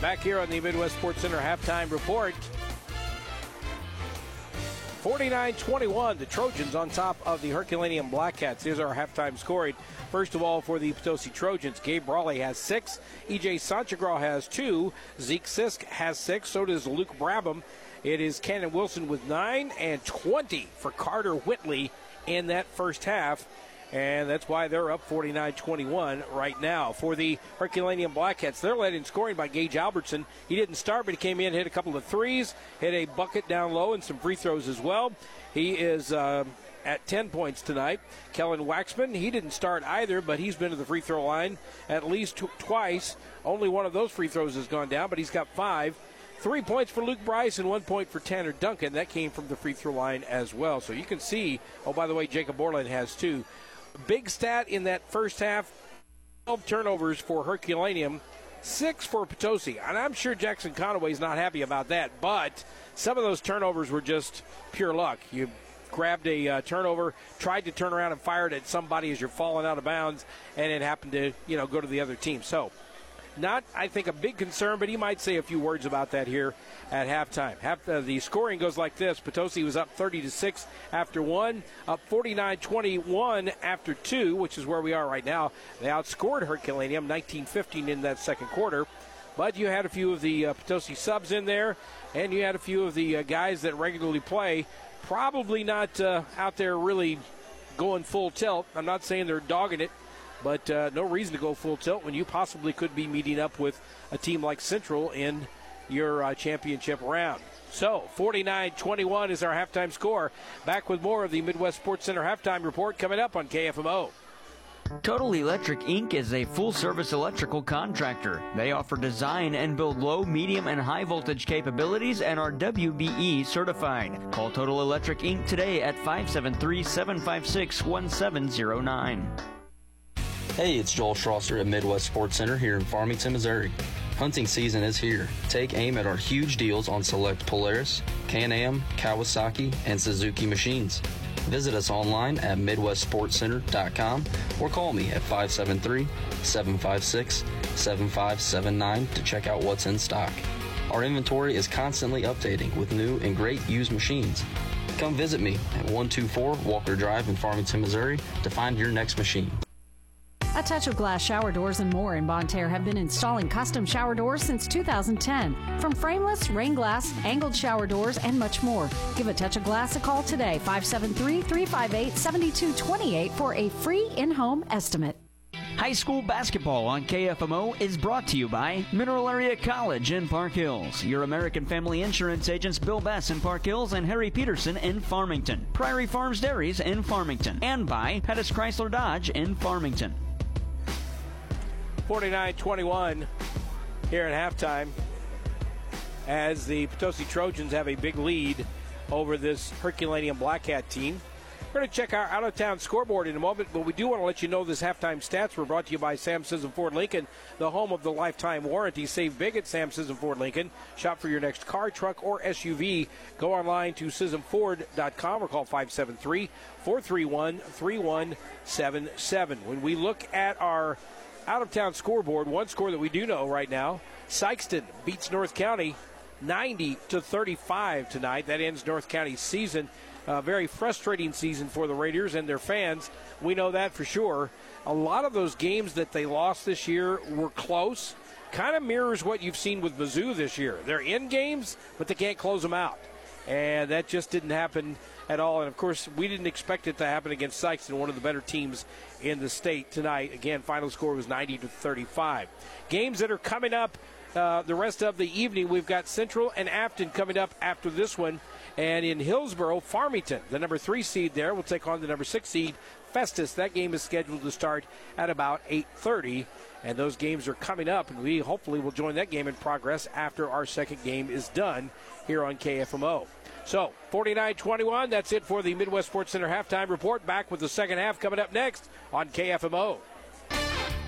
Back here on the Midwest Sports Center halftime report. 49-21, the Trojans on top of the Herculaneum Blackcats. Here's our halftime scoring. First of all, for the Potosi Trojans, Gabe Brawley has six. EJ Sanchagraw has two. Zeke Sisk has six. So does Luke Brabham. It is Cannon Wilson with nine and 20 for Carter Whitley in that first half. And that's why they're up 49 21 right now. For the Herculaneum Blackcats, they're led in scoring by Gage Albertson. He didn't start, but he came in, hit a couple of threes, hit a bucket down low, and some free throws as well. He is. Uh, at 10 points tonight. Kellen Waxman, he didn't start either, but he's been to the free throw line at least t- twice. Only one of those free throws has gone down, but he's got five. Three points for Luke Bryce and one point for Tanner Duncan. That came from the free throw line as well. So you can see, oh, by the way, Jacob Borland has two. Big stat in that first half 12 turnovers for Herculaneum, six for Potosi. And I'm sure Jackson Conaway's not happy about that, but some of those turnovers were just pure luck. You grabbed a uh, turnover, tried to turn around and fired at somebody as you're falling out of bounds, and it happened to, you know, go to the other team. So, not, I think, a big concern, but he might say a few words about that here at halftime. Half, uh, the scoring goes like this: Potosi was up 30 to six after one, up 49-21 after two, which is where we are right now. They outscored Herculaneum 19-15 in that second quarter. But you had a few of the uh, Potosi subs in there, and you had a few of the uh, guys that regularly play. Probably not uh, out there really going full tilt. I'm not saying they're dogging it, but uh, no reason to go full tilt when you possibly could be meeting up with a team like Central in your uh, championship round. So, 49 21 is our halftime score. Back with more of the Midwest Sports Center halftime report coming up on KFMO. Total Electric Inc. is a full service electrical contractor. They offer design and build low, medium, and high voltage capabilities and are WBE certified. Call Total Electric Inc. today at 573 756 1709. Hey, it's Joel Schlosser at Midwest Sports Center here in Farmington, Missouri. Hunting season is here. Take aim at our huge deals on select Polaris, Can-Am, Kawasaki, and Suzuki machines. Visit us online at MidwestSportsCenter.com or call me at 573-756-7579 to check out what's in stock. Our inventory is constantly updating with new and great used machines. Come visit me at 124 Walker Drive in Farmington, Missouri to find your next machine. A Touch of Glass shower doors and more in Bonne Terre have been installing custom shower doors since 2010. From frameless, rain glass, angled shower doors, and much more. Give a Touch of Glass a call today, 573 358 7228 for a free in home estimate. High school basketball on KFMO is brought to you by Mineral Area College in Park Hills, your American Family Insurance agents Bill Bass in Park Hills and Harry Peterson in Farmington, Prairie Farms Dairies in Farmington, and by Pettis Chrysler Dodge in Farmington. 49 21 here at halftime as the Potosi Trojans have a big lead over this Herculaneum Black Cat team. We're going to check our out of town scoreboard in a moment, but we do want to let you know this halftime stats were brought to you by Sam Scism Ford Lincoln, the home of the lifetime warranty. Save big at Sam Scism Ford Lincoln. Shop for your next car, truck, or SUV. Go online to ScismFord.com or call 573 431 3177. When we look at our out of town scoreboard, one score that we do know right now Sikeston beats North County 90 to 35 tonight. That ends North County's season. A very frustrating season for the Raiders and their fans. We know that for sure. A lot of those games that they lost this year were close. Kind of mirrors what you've seen with Mizzou this year. They're in games, but they can't close them out. And that just didn't happen at all. And of course, we didn't expect it to happen against Sikeston, one of the better teams in the state tonight. Again, final score was 90 to 35. Games that are coming up uh, the rest of the evening, we've got Central and Afton coming up after this one. And in Hillsboro, Farmington, the number three seed there, will take on the number six seed, Festus. That game is scheduled to start at about 8:30, and those games are coming up, and we hopefully will join that game in progress after our second game is done here on KFMO. So, 49-21, that's it for the Midwest Sports Center halftime report. Back with the second half coming up next on KFMO.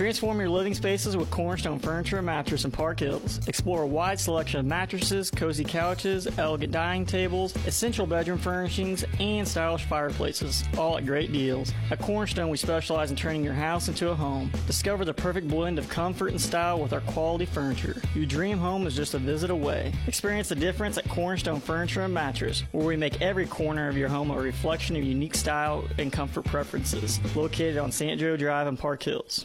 Transform your living spaces with Cornerstone Furniture and Mattress in Park Hills. Explore a wide selection of mattresses, cozy couches, elegant dining tables, essential bedroom furnishings, and stylish fireplaces, all at great deals. At Cornerstone, we specialize in turning your house into a home. Discover the perfect blend of comfort and style with our quality furniture. Your dream home is just a visit away. Experience the difference at Cornerstone Furniture and Mattress, where we make every corner of your home a reflection of unique style and comfort preferences. Located on St. Joe Drive in Park Hills.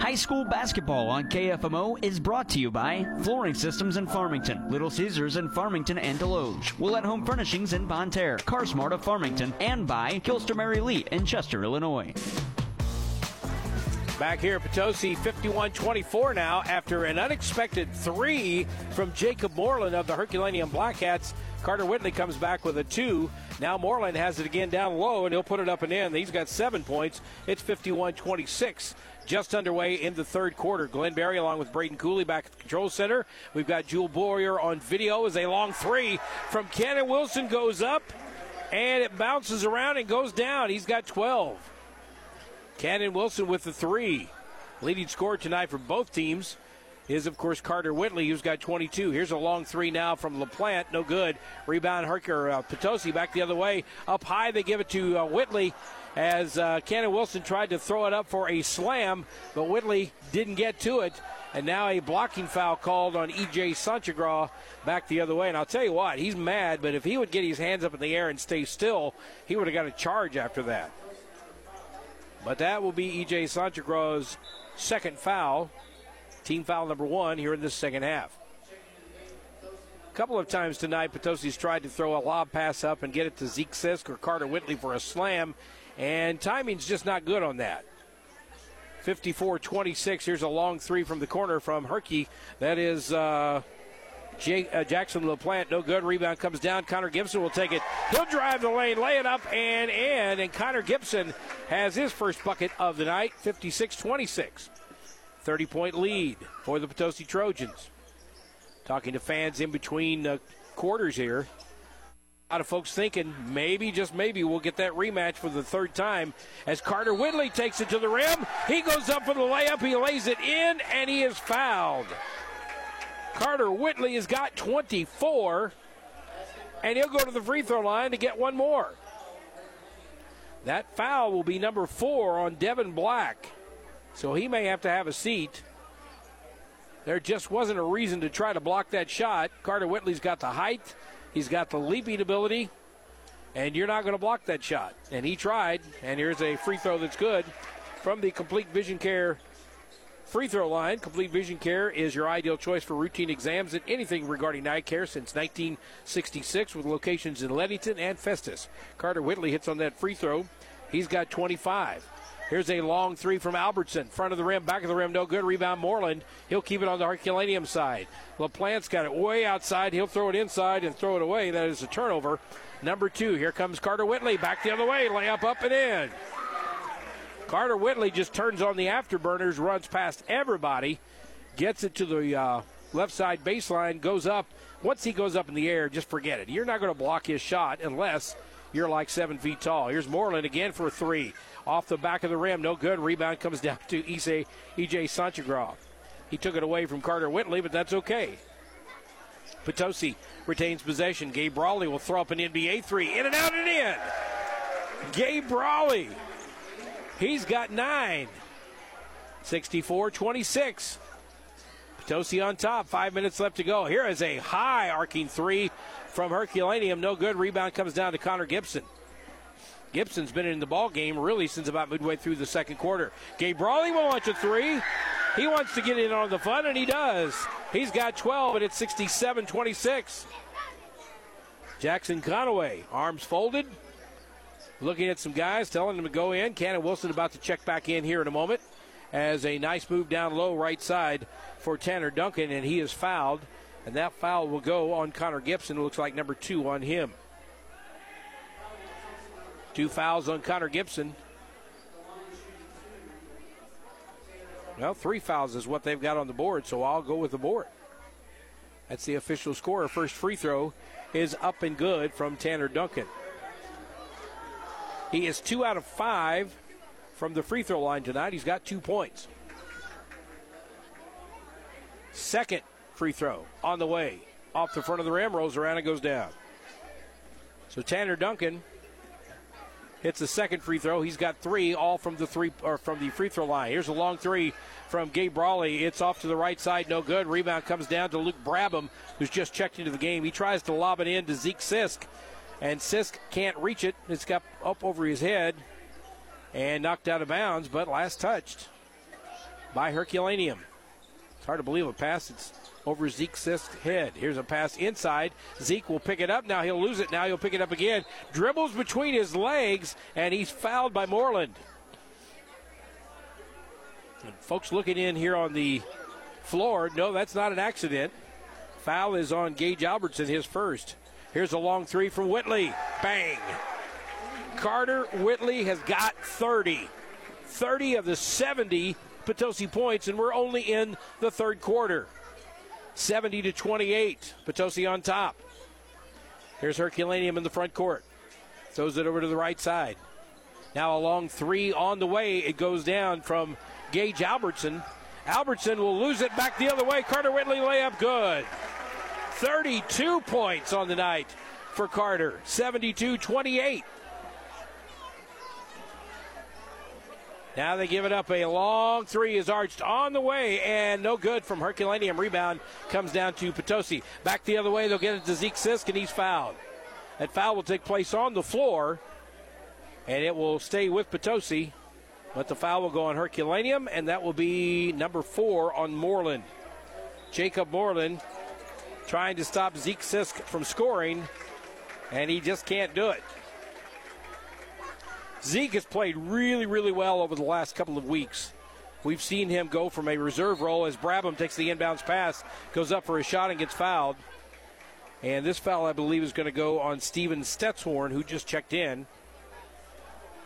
High school basketball on KFMO is brought to you by Flooring Systems in Farmington, Little Caesars in Farmington and Desloge, at Home Furnishings in Bonne Terre, CarSmart of Farmington, and by Gilster-Mary Lee in Chester, Illinois. Back here at Potosi, 51 24 now after an unexpected three from Jacob Moreland of the Herculaneum Blackcats. Carter Whitley comes back with a two. Now Moreland has it again down low, and he'll put it up and in. He's got seven points. It's 51 26 just underway in the third quarter. Glenn Berry along with Braden Cooley back at the control center. We've got Jewel Boyer on video as a long three from Cannon Wilson goes up and it bounces around and goes down. He's got 12. Cannon Wilson with the three. Leading scorer tonight for both teams. Is, of course, Carter Whitley, who's got 22. Here's a long three now from LaPlante. No good. Rebound, Herky uh, Potosi back the other way. Up high, they give it to uh, Whitley as uh, Cannon Wilson tried to throw it up for a slam, but Whitley didn't get to it. And now a blocking foul called on E.J. Sanchagraw back the other way. And I'll tell you what, he's mad, but if he would get his hands up in the air and stay still, he would have got a charge after that. But that will be E.J. Sanchagraw's second foul. Team foul number one here in the second half. A couple of times tonight, Potosi's tried to throw a lob pass up and get it to Zeke Sisk or Carter Whitley for a slam, and timing's just not good on that. 54 26. Here's a long three from the corner from Herky. That is uh, uh, Jackson LaPlante. No good. Rebound comes down. Connor Gibson will take it. He'll drive the lane, lay it up, and in. And Connor Gibson has his first bucket of the night 56 26. 30 point lead for the Potosi Trojans. Talking to fans in between quarters here. A lot of folks thinking maybe, just maybe, we'll get that rematch for the third time as Carter Whitley takes it to the rim. He goes up for the layup, he lays it in, and he is fouled. Carter Whitley has got 24, and he'll go to the free throw line to get one more. That foul will be number four on Devin Black. So he may have to have a seat. There just wasn't a reason to try to block that shot. Carter Whitley's got the height, he's got the leaping ability, and you're not going to block that shot. And he tried, and here's a free throw that's good from the Complete Vision Care free throw line. Complete Vision Care is your ideal choice for routine exams and anything regarding eye care since 1966 with locations in Leadington and Festus. Carter Whitley hits on that free throw. He's got 25. Here's a long three from Albertson. Front of the rim, back of the rim, no good. Rebound Moreland. He'll keep it on the Herculaneum side. LaPlante's got it way outside. He'll throw it inside and throw it away. That is a turnover. Number two, here comes Carter Whitley. Back the other way. Layup up and in. Carter Whitley just turns on the afterburners, runs past everybody, gets it to the uh, left side baseline, goes up. Once he goes up in the air, just forget it. You're not going to block his shot unless you're like seven feet tall. Here's Moreland again for a three off the back of the rim. No good. Rebound comes down to EJ, EJ Sanchagraw. He took it away from Carter Whitley, but that's okay. Potosi retains possession. Gabe Brawley will throw up an NBA three. In and out and in. Gabe Brawley. He's got nine. 64 26. Potosi on top. Five minutes left to go. Here is a high arcing three from Herculaneum. No good. Rebound comes down to Connor Gibson. Gibson's been in the ball game really since about midway through the second quarter. Gabe Brawley will launch a three. He wants to get in on the fun, and he does. He's got 12, and it's 67 26. Jackson Conaway, arms folded, looking at some guys, telling them to go in. Cannon Wilson about to check back in here in a moment as a nice move down low right side for Tanner Duncan, and he is fouled. And that foul will go on Connor Gibson. It looks like number two on him. Two fouls on Connor Gibson. Well, three fouls is what they've got on the board, so I'll go with the board. That's the official score. First free throw is up and good from Tanner Duncan. He is two out of five from the free throw line tonight. He's got two points. Second free throw on the way. Off the front of the rim, rolls around and goes down. So Tanner Duncan hits the second free throw. He's got three, all from the three or from the free throw line. Here's a long three from Gabe Brawley. It's off to the right side, no good. Rebound comes down to Luke Brabham, who's just checked into the game. He tries to lob it in to Zeke Sisk, and Sisk can't reach it. It's got up over his head and knocked out of bounds, but last touched by Herculaneum. It's hard to believe a pass that's over Zeke Sisk's head. Here's a pass inside. Zeke will pick it up. Now he'll lose it. Now he'll pick it up again. Dribbles between his legs, and he's fouled by Moreland. And folks looking in here on the floor, no, that's not an accident. Foul is on Gage Albertson, his first. Here's a long three from Whitley. Bang. Carter Whitley has got 30. 30 of the 70 Potosi points, and we're only in the third quarter. 70 to 28. Potosi on top. Here's Herculaneum in the front court. Throws it over to the right side. Now a long three on the way. It goes down from Gage Albertson. Albertson will lose it back the other way. Carter Whitley layup good. 32 points on the night for Carter. 72 28. Now they give it up. A long three is arched on the way and no good from Herculaneum. Rebound comes down to Potosi. Back the other way. They'll get it to Zeke Sisk and he's fouled. That foul will take place on the floor and it will stay with Potosi. But the foul will go on Herculaneum and that will be number four on Moreland. Jacob Moreland trying to stop Zeke Sisk from scoring and he just can't do it. Zeke has played really, really well over the last couple of weeks. We've seen him go from a reserve role as Brabham takes the inbounds pass, goes up for a shot, and gets fouled. And this foul, I believe, is going to go on Steven Stetshorn, who just checked in.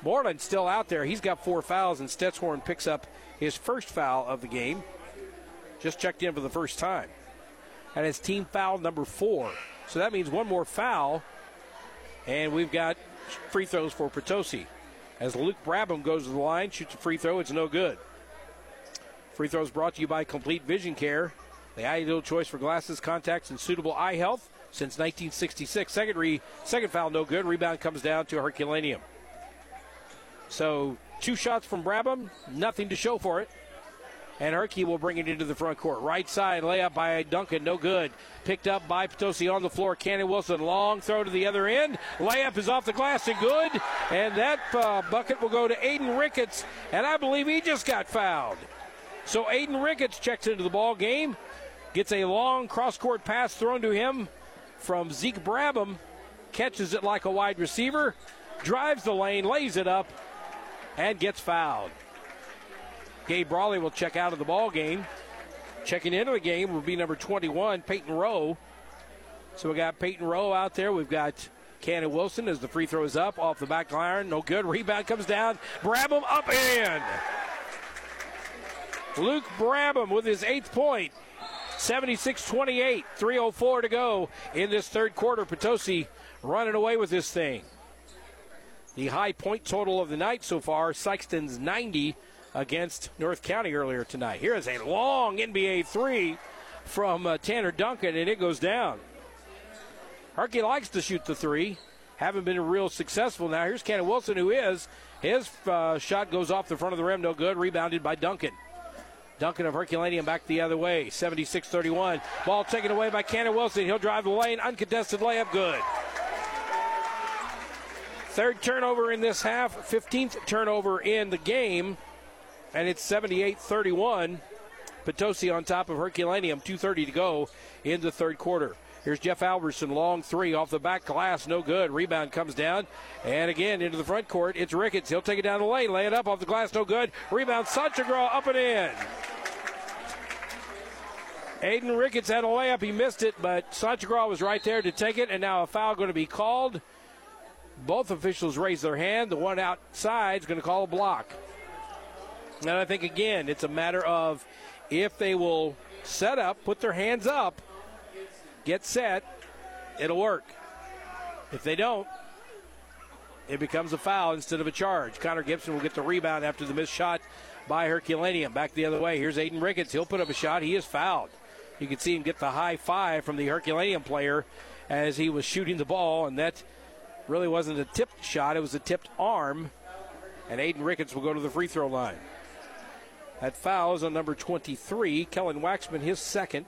Moreland's still out there. He's got four fouls, and Stetshorn picks up his first foul of the game. Just checked in for the first time. And it's team foul number four. So that means one more foul. And we've got free throws for Potosi as Luke Brabham goes to the line, shoots a free throw. It's no good. Free throws brought to you by Complete Vision Care, the ideal choice for glasses, contacts, and suitable eye health since 1966. Second, re, second foul, no good. Rebound comes down to Herculaneum. So two shots from Brabham, nothing to show for it. And Herky will bring it into the front court. Right side, layup by Duncan, no good. Picked up by Potosi on the floor. Cannon Wilson, long throw to the other end. Layup is off the glass and good. And that uh, bucket will go to Aiden Ricketts. And I believe he just got fouled. So Aiden Ricketts checks into the ball game, gets a long cross court pass thrown to him from Zeke Brabham, catches it like a wide receiver, drives the lane, lays it up, and gets fouled. Gabe Brawley will check out of the ball game. Checking into the game will be number 21, Peyton Rowe. So we got Peyton Rowe out there. We've got Cannon Wilson as the free throw is up off the back iron. No good. Rebound comes down. Brabham up in. Luke Brabham with his eighth point. 76 28. 3.04 to go in this third quarter. Potosi running away with this thing. The high point total of the night so far, Sikeston's 90 against North County earlier tonight. Here is a long NBA three from uh, Tanner Duncan, and it goes down. Herky likes to shoot the three. Haven't been real successful now. Here's Cannon Wilson, who is. His uh, shot goes off the front of the rim, no good. Rebounded by Duncan. Duncan of Herculaneum back the other way. 76 31. Ball taken away by Cannon Wilson. He'll drive the lane. Uncontested layup, good. Third turnover in this half, 15th turnover in the game and it's 78 31. Potosi on top of Herculaneum, 2.30 to go in the third quarter. Here's Jeff Albertson, long three off the back glass, no good. Rebound comes down, and again into the front court. It's Ricketts. He'll take it down the lane, lay it up off the glass, no good. Rebound, Sanchagraw up and in. Aiden Ricketts had a layup, he missed it, but Sanchagraw was right there to take it, and now a foul going to be called. Both officials raise their hand. The one outside is going to call a block. And I think, again, it's a matter of if they will set up, put their hands up, get set, it'll work. If they don't, it becomes a foul instead of a charge. Connor Gibson will get the rebound after the missed shot by Herculaneum. Back the other way. Here's Aiden Ricketts. He'll put up a shot. He is fouled. You can see him get the high five from the Herculaneum player as he was shooting the ball, and that really wasn't a tipped shot. It was a tipped arm. And Aiden Ricketts will go to the free throw line. That fouls on number 23, Kellen Waxman, his second.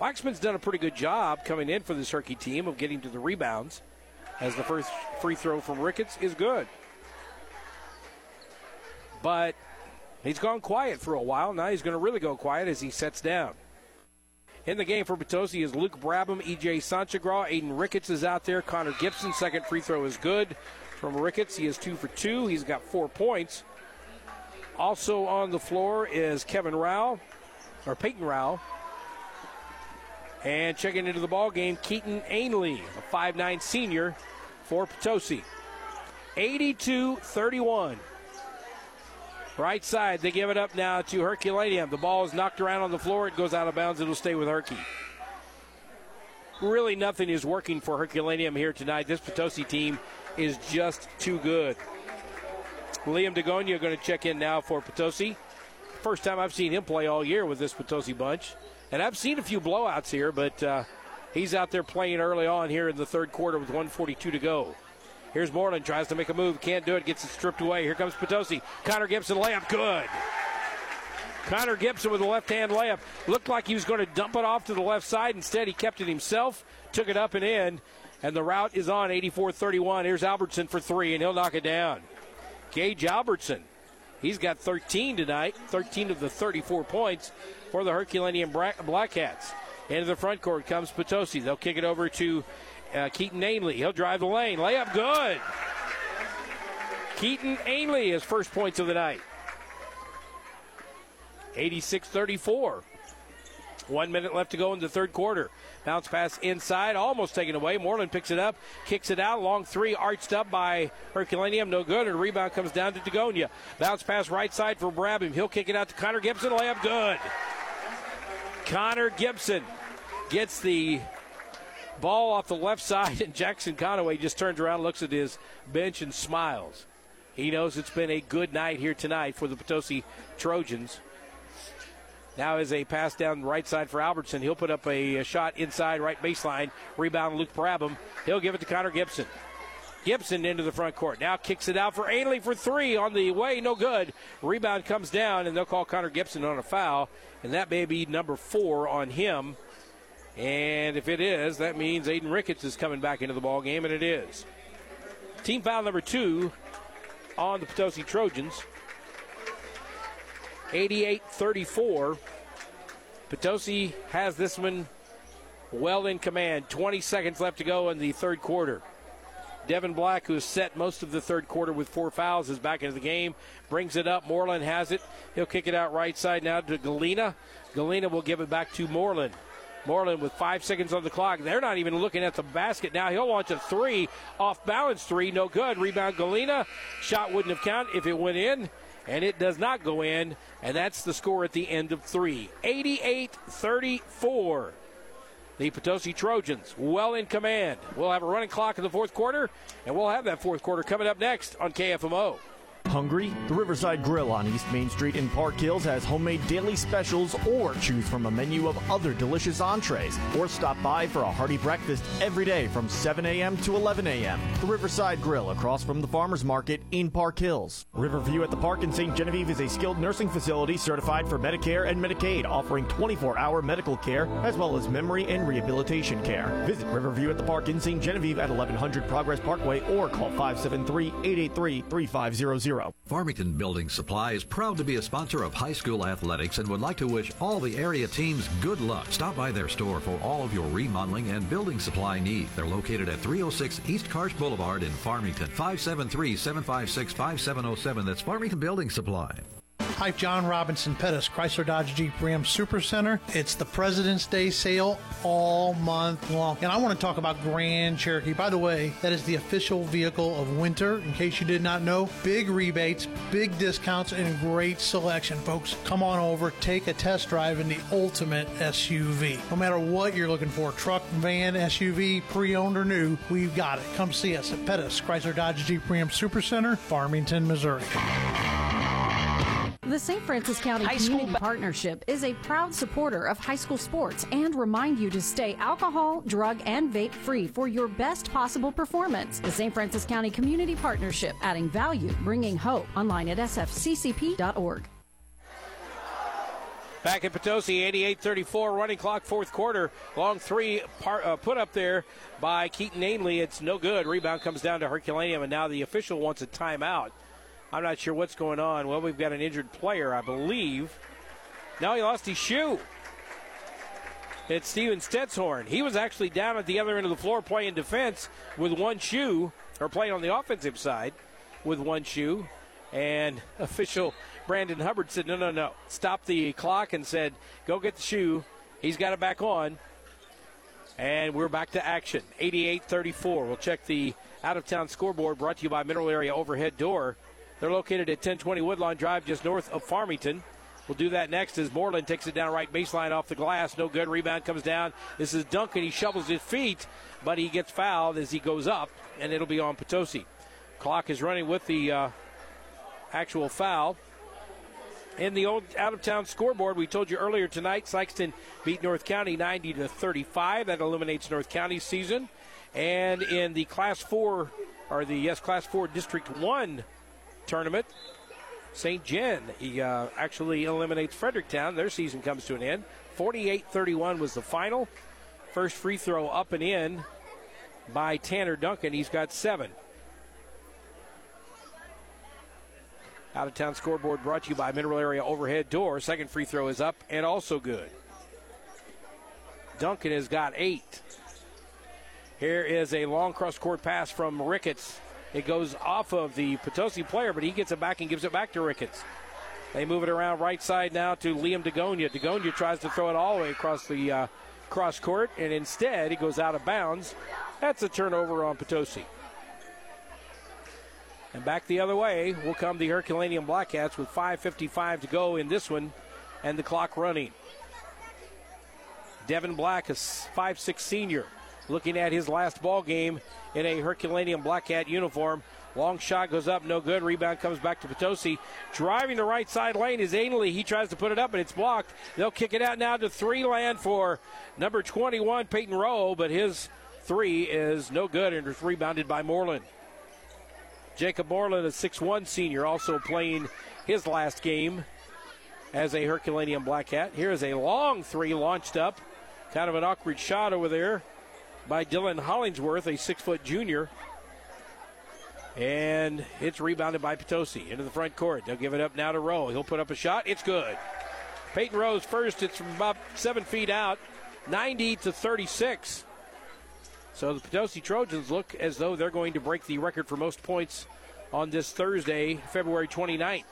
Waxman's done a pretty good job coming in for this Herky team of getting to the rebounds, as the first free throw from Ricketts is good. But he's gone quiet for a while. Now he's going to really go quiet as he sets down. In the game for Potosi is Luke Brabham, EJ Sanchagraw, Aiden Ricketts is out there. Connor Gibson, second free throw is good from Ricketts. He is two for two. He's got four points. Also on the floor is Kevin Rao, or Peyton Rao. And checking into the ball game, Keaton Ainley, a 5'9 senior for Potosi. 82 31. Right side, they give it up now to Herculaneum. The ball is knocked around on the floor. It goes out of bounds. It'll stay with Herky. Really, nothing is working for Herculaneum here tonight. This Potosi team is just too good. Liam Degonia going to check in now for Potosi. first time I've seen him play all year with this Potosi bunch. And I've seen a few blowouts here, but uh, he's out there playing early on here in the third quarter with 142 to go. Here's Moreland, tries to make a move, can't do it, gets it stripped away. Here comes Potosi. Connor Gibson layup, good. Connor Gibson with a left hand layup. Looked like he was going to dump it off to the left side. Instead, he kept it himself, took it up and in, and the route is on 84 31. Here's Albertson for three, and he'll knock it down. Gage Albertson. He's got 13 tonight, 13 of the 34 points for the Herculaneum Black Cats. Into the front court comes Potosi. They'll kick it over to uh, Keaton Ainley. He'll drive the lane. Layup good. Keaton Ainley, his first points of the night. 86 34. One minute left to go in the third quarter. Bounce pass inside, almost taken away. Moreland picks it up, kicks it out. Long three, arched up by Herculaneum. No good. And rebound comes down to Dagonia. Bounce pass right side for Brabham. He'll kick it out to Connor Gibson. Layup good. Connor Gibson gets the ball off the left side, and Jackson Conaway just turns around, looks at his bench, and smiles. He knows it's been a good night here tonight for the Potosi Trojans. Now is a pass down right side for Albertson. He'll put up a, a shot inside right baseline. Rebound Luke Brabham. He'll give it to Connor Gibson. Gibson into the front court. Now kicks it out for Ainley for three on the way. No good. Rebound comes down, and they'll call Connor Gibson on a foul, and that may be number four on him. And if it is, that means Aiden Ricketts is coming back into the ball game, and it is. Team foul number two on the Potosi Trojans. 88 34. Potosi has this one well in command. 20 seconds left to go in the third quarter. Devin Black, who has set most of the third quarter with four fouls, is back into the game. Brings it up. Moreland has it. He'll kick it out right side now to Galena. Galena will give it back to Moreland. Moreland with five seconds on the clock. They're not even looking at the basket now. He'll launch a three, off balance three, no good. Rebound Galena. Shot wouldn't have counted if it went in and it does not go in, and that's the score at the end of three. 88 34. The Potosi Trojans well in command. We'll have a running clock in the fourth quarter, and we'll have that fourth quarter coming up next on KFMO. Hungry? The Riverside Grill on East Main Street in Park Hills has homemade daily specials or choose from a menu of other delicious entrees or stop by for a hearty breakfast every day from 7 a.m. to 11 a.m. The Riverside Grill across from the Farmers Market in Park Hills. Riverview at the Park in St. Genevieve is a skilled nursing facility certified for Medicare and Medicaid offering 24-hour medical care as well as memory and rehabilitation care. Visit Riverview at the Park in St. Genevieve at 1100 Progress Parkway or call 573-883-3500. Farmington Building Supply is proud to be a sponsor of high school athletics and would like to wish all the area teams good luck. Stop by their store for all of your remodeling and building supply needs. They're located at 306 East Karsch Boulevard in Farmington. 573 756 5707. That's Farmington Building Supply. Hi, John Robinson Pettis, Chrysler Dodge Jeep Ram Super Center. It's the President's Day sale all month long. And I want to talk about Grand Cherokee. By the way, that is the official vehicle of winter, in case you did not know. Big rebates, big discounts, and great selection, folks. Come on over, take a test drive in the ultimate SUV. No matter what you're looking for truck, van, SUV, pre owned or new, we've got it. Come see us at Pettis, Chrysler Dodge Jeep Ram Super Center, Farmington, Missouri. The St. Francis County high Community school... Partnership is a proud supporter of high school sports and remind you to stay alcohol, drug, and vape free for your best possible performance. The St. Francis County Community Partnership, adding value, bringing hope. Online at sfccp.org. Back at Potosi, 88-34, running clock, fourth quarter. Long three part, uh, put up there by Keaton Ainley. It's no good. Rebound comes down to Herculaneum, and now the official wants a timeout. I'm not sure what's going on. Well, we've got an injured player, I believe. Now he lost his shoe. It's Steven Stetshorn. He was actually down at the other end of the floor playing defense with one shoe, or playing on the offensive side with one shoe. And official Brandon Hubbard said, no, no, no. Stop the clock and said, go get the shoe. He's got it back on. And we're back to action. 88 34. We'll check the out of town scoreboard brought to you by Mineral Area Overhead Door. They're located at 1020 Woodlawn Drive, just north of Farmington. We'll do that next as Moreland takes it down right baseline off the glass. No good. Rebound comes down. This is Duncan. He shovels his feet, but he gets fouled as he goes up, and it'll be on Potosi. Clock is running with the uh, actual foul. In the old out of town scoreboard, we told you earlier tonight, Sikeston beat North County 90 to 35. That eliminates North County's season. And in the Class 4, or the yes, Class 4 District 1 tournament, St. John he uh, actually eliminates Fredericktown. Their season comes to an end. 48 31 was the final. First free throw up and in by Tanner Duncan. He's got seven. Out of town scoreboard brought to you by Mineral Area Overhead Door. Second free throw is up and also good. Duncan has got eight. Here is a long cross court pass from Ricketts. It goes off of the Potosi player, but he gets it back and gives it back to Ricketts. They move it around right side now to Liam Dagonia. Dagonia tries to throw it all the way across the uh, cross court, and instead he goes out of bounds. That's a turnover on Potosi. And back the other way will come the Herculaneum Blackcats with 5.55 to go in this one and the clock running. Devin Black, a 5'6 senior, looking at his last ball game in a Herculaneum Black Cat uniform. Long shot goes up, no good. Rebound comes back to Potosi. Driving the right side lane is Ainley. He tries to put it up, but it's blocked. They'll kick it out now to three land for number 21, Peyton Rowe, but his three is no good and is rebounded by Moreland. Jacob Moreland, a 6'1 senior, also playing his last game as a Herculaneum Black Cat. Here is a long three launched up. Kind of an awkward shot over there by Dylan Hollingsworth, a six foot junior. And it's rebounded by Potosi into the front court. They'll give it up now to Rowe. He'll put up a shot. It's good. Peyton Rowe's first. It's from about seven feet out, 90 to 36. So the Potosi Trojans look as though they're going to break the record for most points on this Thursday, February 29th.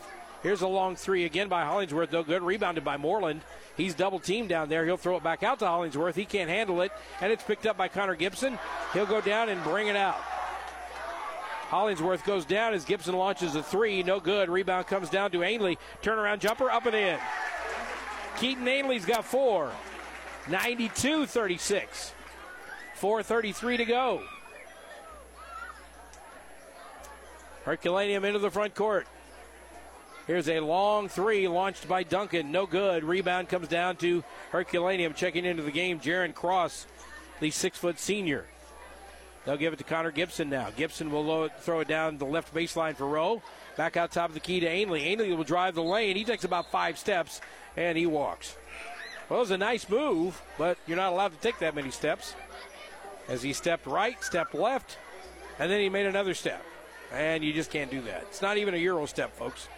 Here's a long three again by Hollingsworth, though good. Rebounded by Moreland. He's double teamed down there. He'll throw it back out to Hollingsworth. He can't handle it, and it's picked up by Connor Gibson. He'll go down and bring it out. Hollingsworth goes down as Gibson launches a three. No good. Rebound comes down to Ainley. Turnaround jumper up and in. Keaton Ainley's got four. 92 36. 4.33 to go. Herculaneum into the front court. Here's a long three launched by Duncan. No good. Rebound comes down to Herculaneum. Checking into the game, Jaron Cross, the six foot senior. They'll give it to Connor Gibson now. Gibson will low, throw it down the left baseline for Rowe. Back out top of the key to Ainley. Ainley will drive the lane. He takes about five steps and he walks. Well, it was a nice move, but you're not allowed to take that many steps. As he stepped right, stepped left, and then he made another step. And you just can't do that. It's not even a Euro step, folks.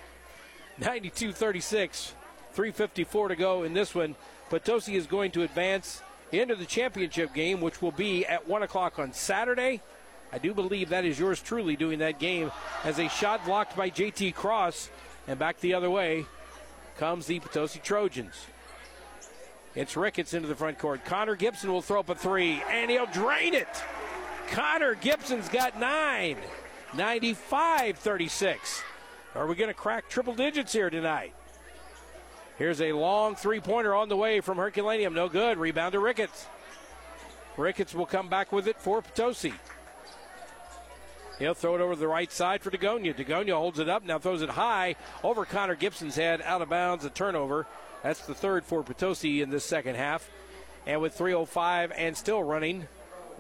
92 36, 354 to go in this one. Potosi is going to advance into the championship game, which will be at 1 o'clock on Saturday. I do believe that is yours truly doing that game as a shot blocked by JT Cross. And back the other way comes the Potosi Trojans. It's Ricketts into the front court. Connor Gibson will throw up a three, and he'll drain it. Connor Gibson's got nine. 95 36. Are we going to crack triple digits here tonight? Here's a long three pointer on the way from Herculaneum. No good. Rebound to Ricketts. Ricketts will come back with it for Potosi. He'll throw it over the right side for Dagonia. Dagonia holds it up, now throws it high over Connor Gibson's head, out of bounds, a turnover. That's the third for Potosi in this second half. And with 3.05 and still running,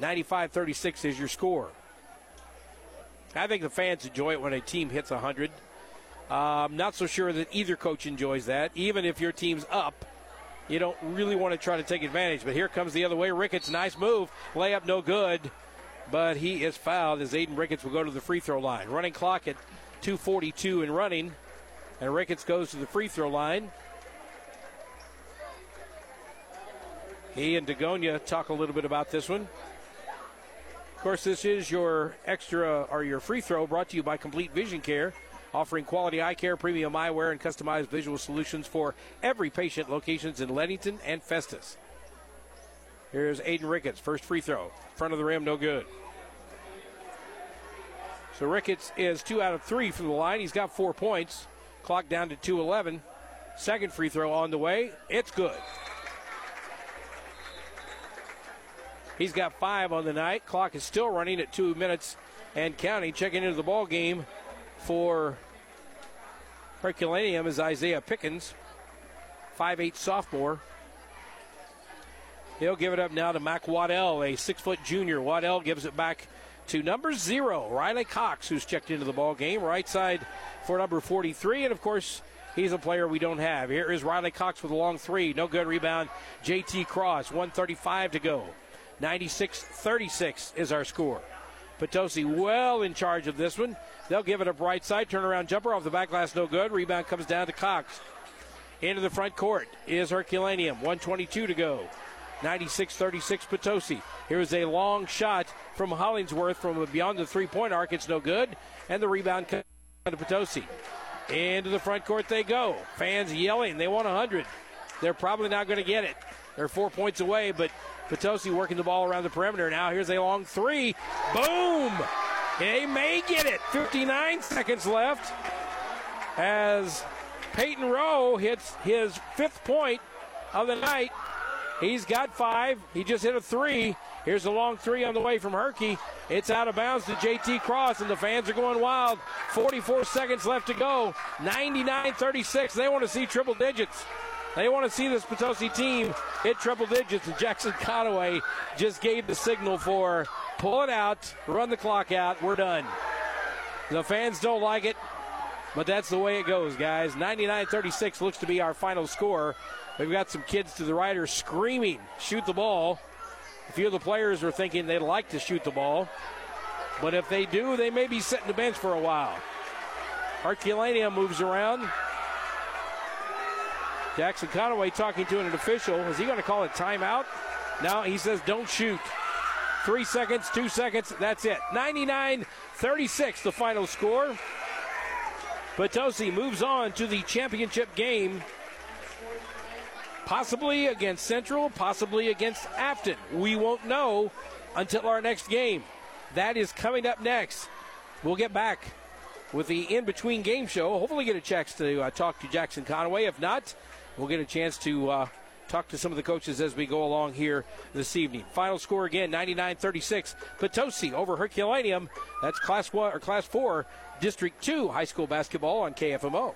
95 36 is your score. I think the fans enjoy it when a team hits 100. I'm um, not so sure that either coach enjoys that. Even if your team's up, you don't really want to try to take advantage. But here comes the other way. Ricketts, nice move. Layup, no good. But he is fouled as Aiden Ricketts will go to the free throw line. Running clock at 2.42 and running. And Ricketts goes to the free throw line. He and Dagonia talk a little bit about this one. Of course, this is your extra or your free throw brought to you by Complete Vision Care, offering quality eye care, premium eyewear, and customized visual solutions for every patient. Locations in Leadington and Festus. Here's Aiden Ricketts, first free throw. Front of the rim, no good. So Ricketts is two out of three from the line. He's got four points. Clock down to 211. Second free throw on the way. It's good. He's got five on the night. Clock is still running at two minutes and counting. Checking into the ball game for Herculaneum is Isaiah Pickens, 5'8 sophomore. He'll give it up now to Mac Waddell, a six foot junior. Waddell gives it back to number zero, Riley Cox, who's checked into the ball game. Right side for number 43. And of course, he's a player we don't have. Here is Riley Cox with a long three. No good rebound. JT Cross, 135 to go. 96 36 is our score. Potosi well in charge of this one. They'll give it up right side. Turnaround jumper off the back glass, no good. Rebound comes down to Cox. Into the front court is Herculaneum. 122 to go. 96 36 Potosi. Here's a long shot from Hollingsworth from beyond the three point arc. It's no good. And the rebound comes to Potosi. Into the front court they go. Fans yelling. They want 100. They're probably not going to get it. They're four points away, but Potosi working the ball around the perimeter. Now here's a long three. Boom! They may get it. 59 seconds left as Peyton Rowe hits his fifth point of the night. He's got five. He just hit a three. Here's a long three on the way from Herky. It's out of bounds to JT Cross, and the fans are going wild. 44 seconds left to go. 99 36. They want to see triple digits. They want to see this Potosi team hit triple digits, and Jackson Conaway just gave the signal for pull it out, run the clock out, we're done. The fans don't like it, but that's the way it goes, guys. 99 36 looks to be our final score. We've got some kids to the right are screaming, shoot the ball. A few of the players are thinking they'd like to shoot the ball, but if they do, they may be sitting the bench for a while. Herculaneum moves around. Jackson Conaway talking to an official. Is he going to call a timeout? No, he says don't shoot. Three seconds, two seconds, that's it. 99 36, the final score. Potosi moves on to the championship game. Possibly against Central, possibly against Afton. We won't know until our next game. That is coming up next. We'll get back with the in between game show. Hopefully, get a chance to uh, talk to Jackson Conaway. If not, we'll get a chance to uh, talk to some of the coaches as we go along here this evening. Final score again 99 36. Potosi over Herculaneum. That's Class 1 or Class 4, District 2 high school basketball on KFMO.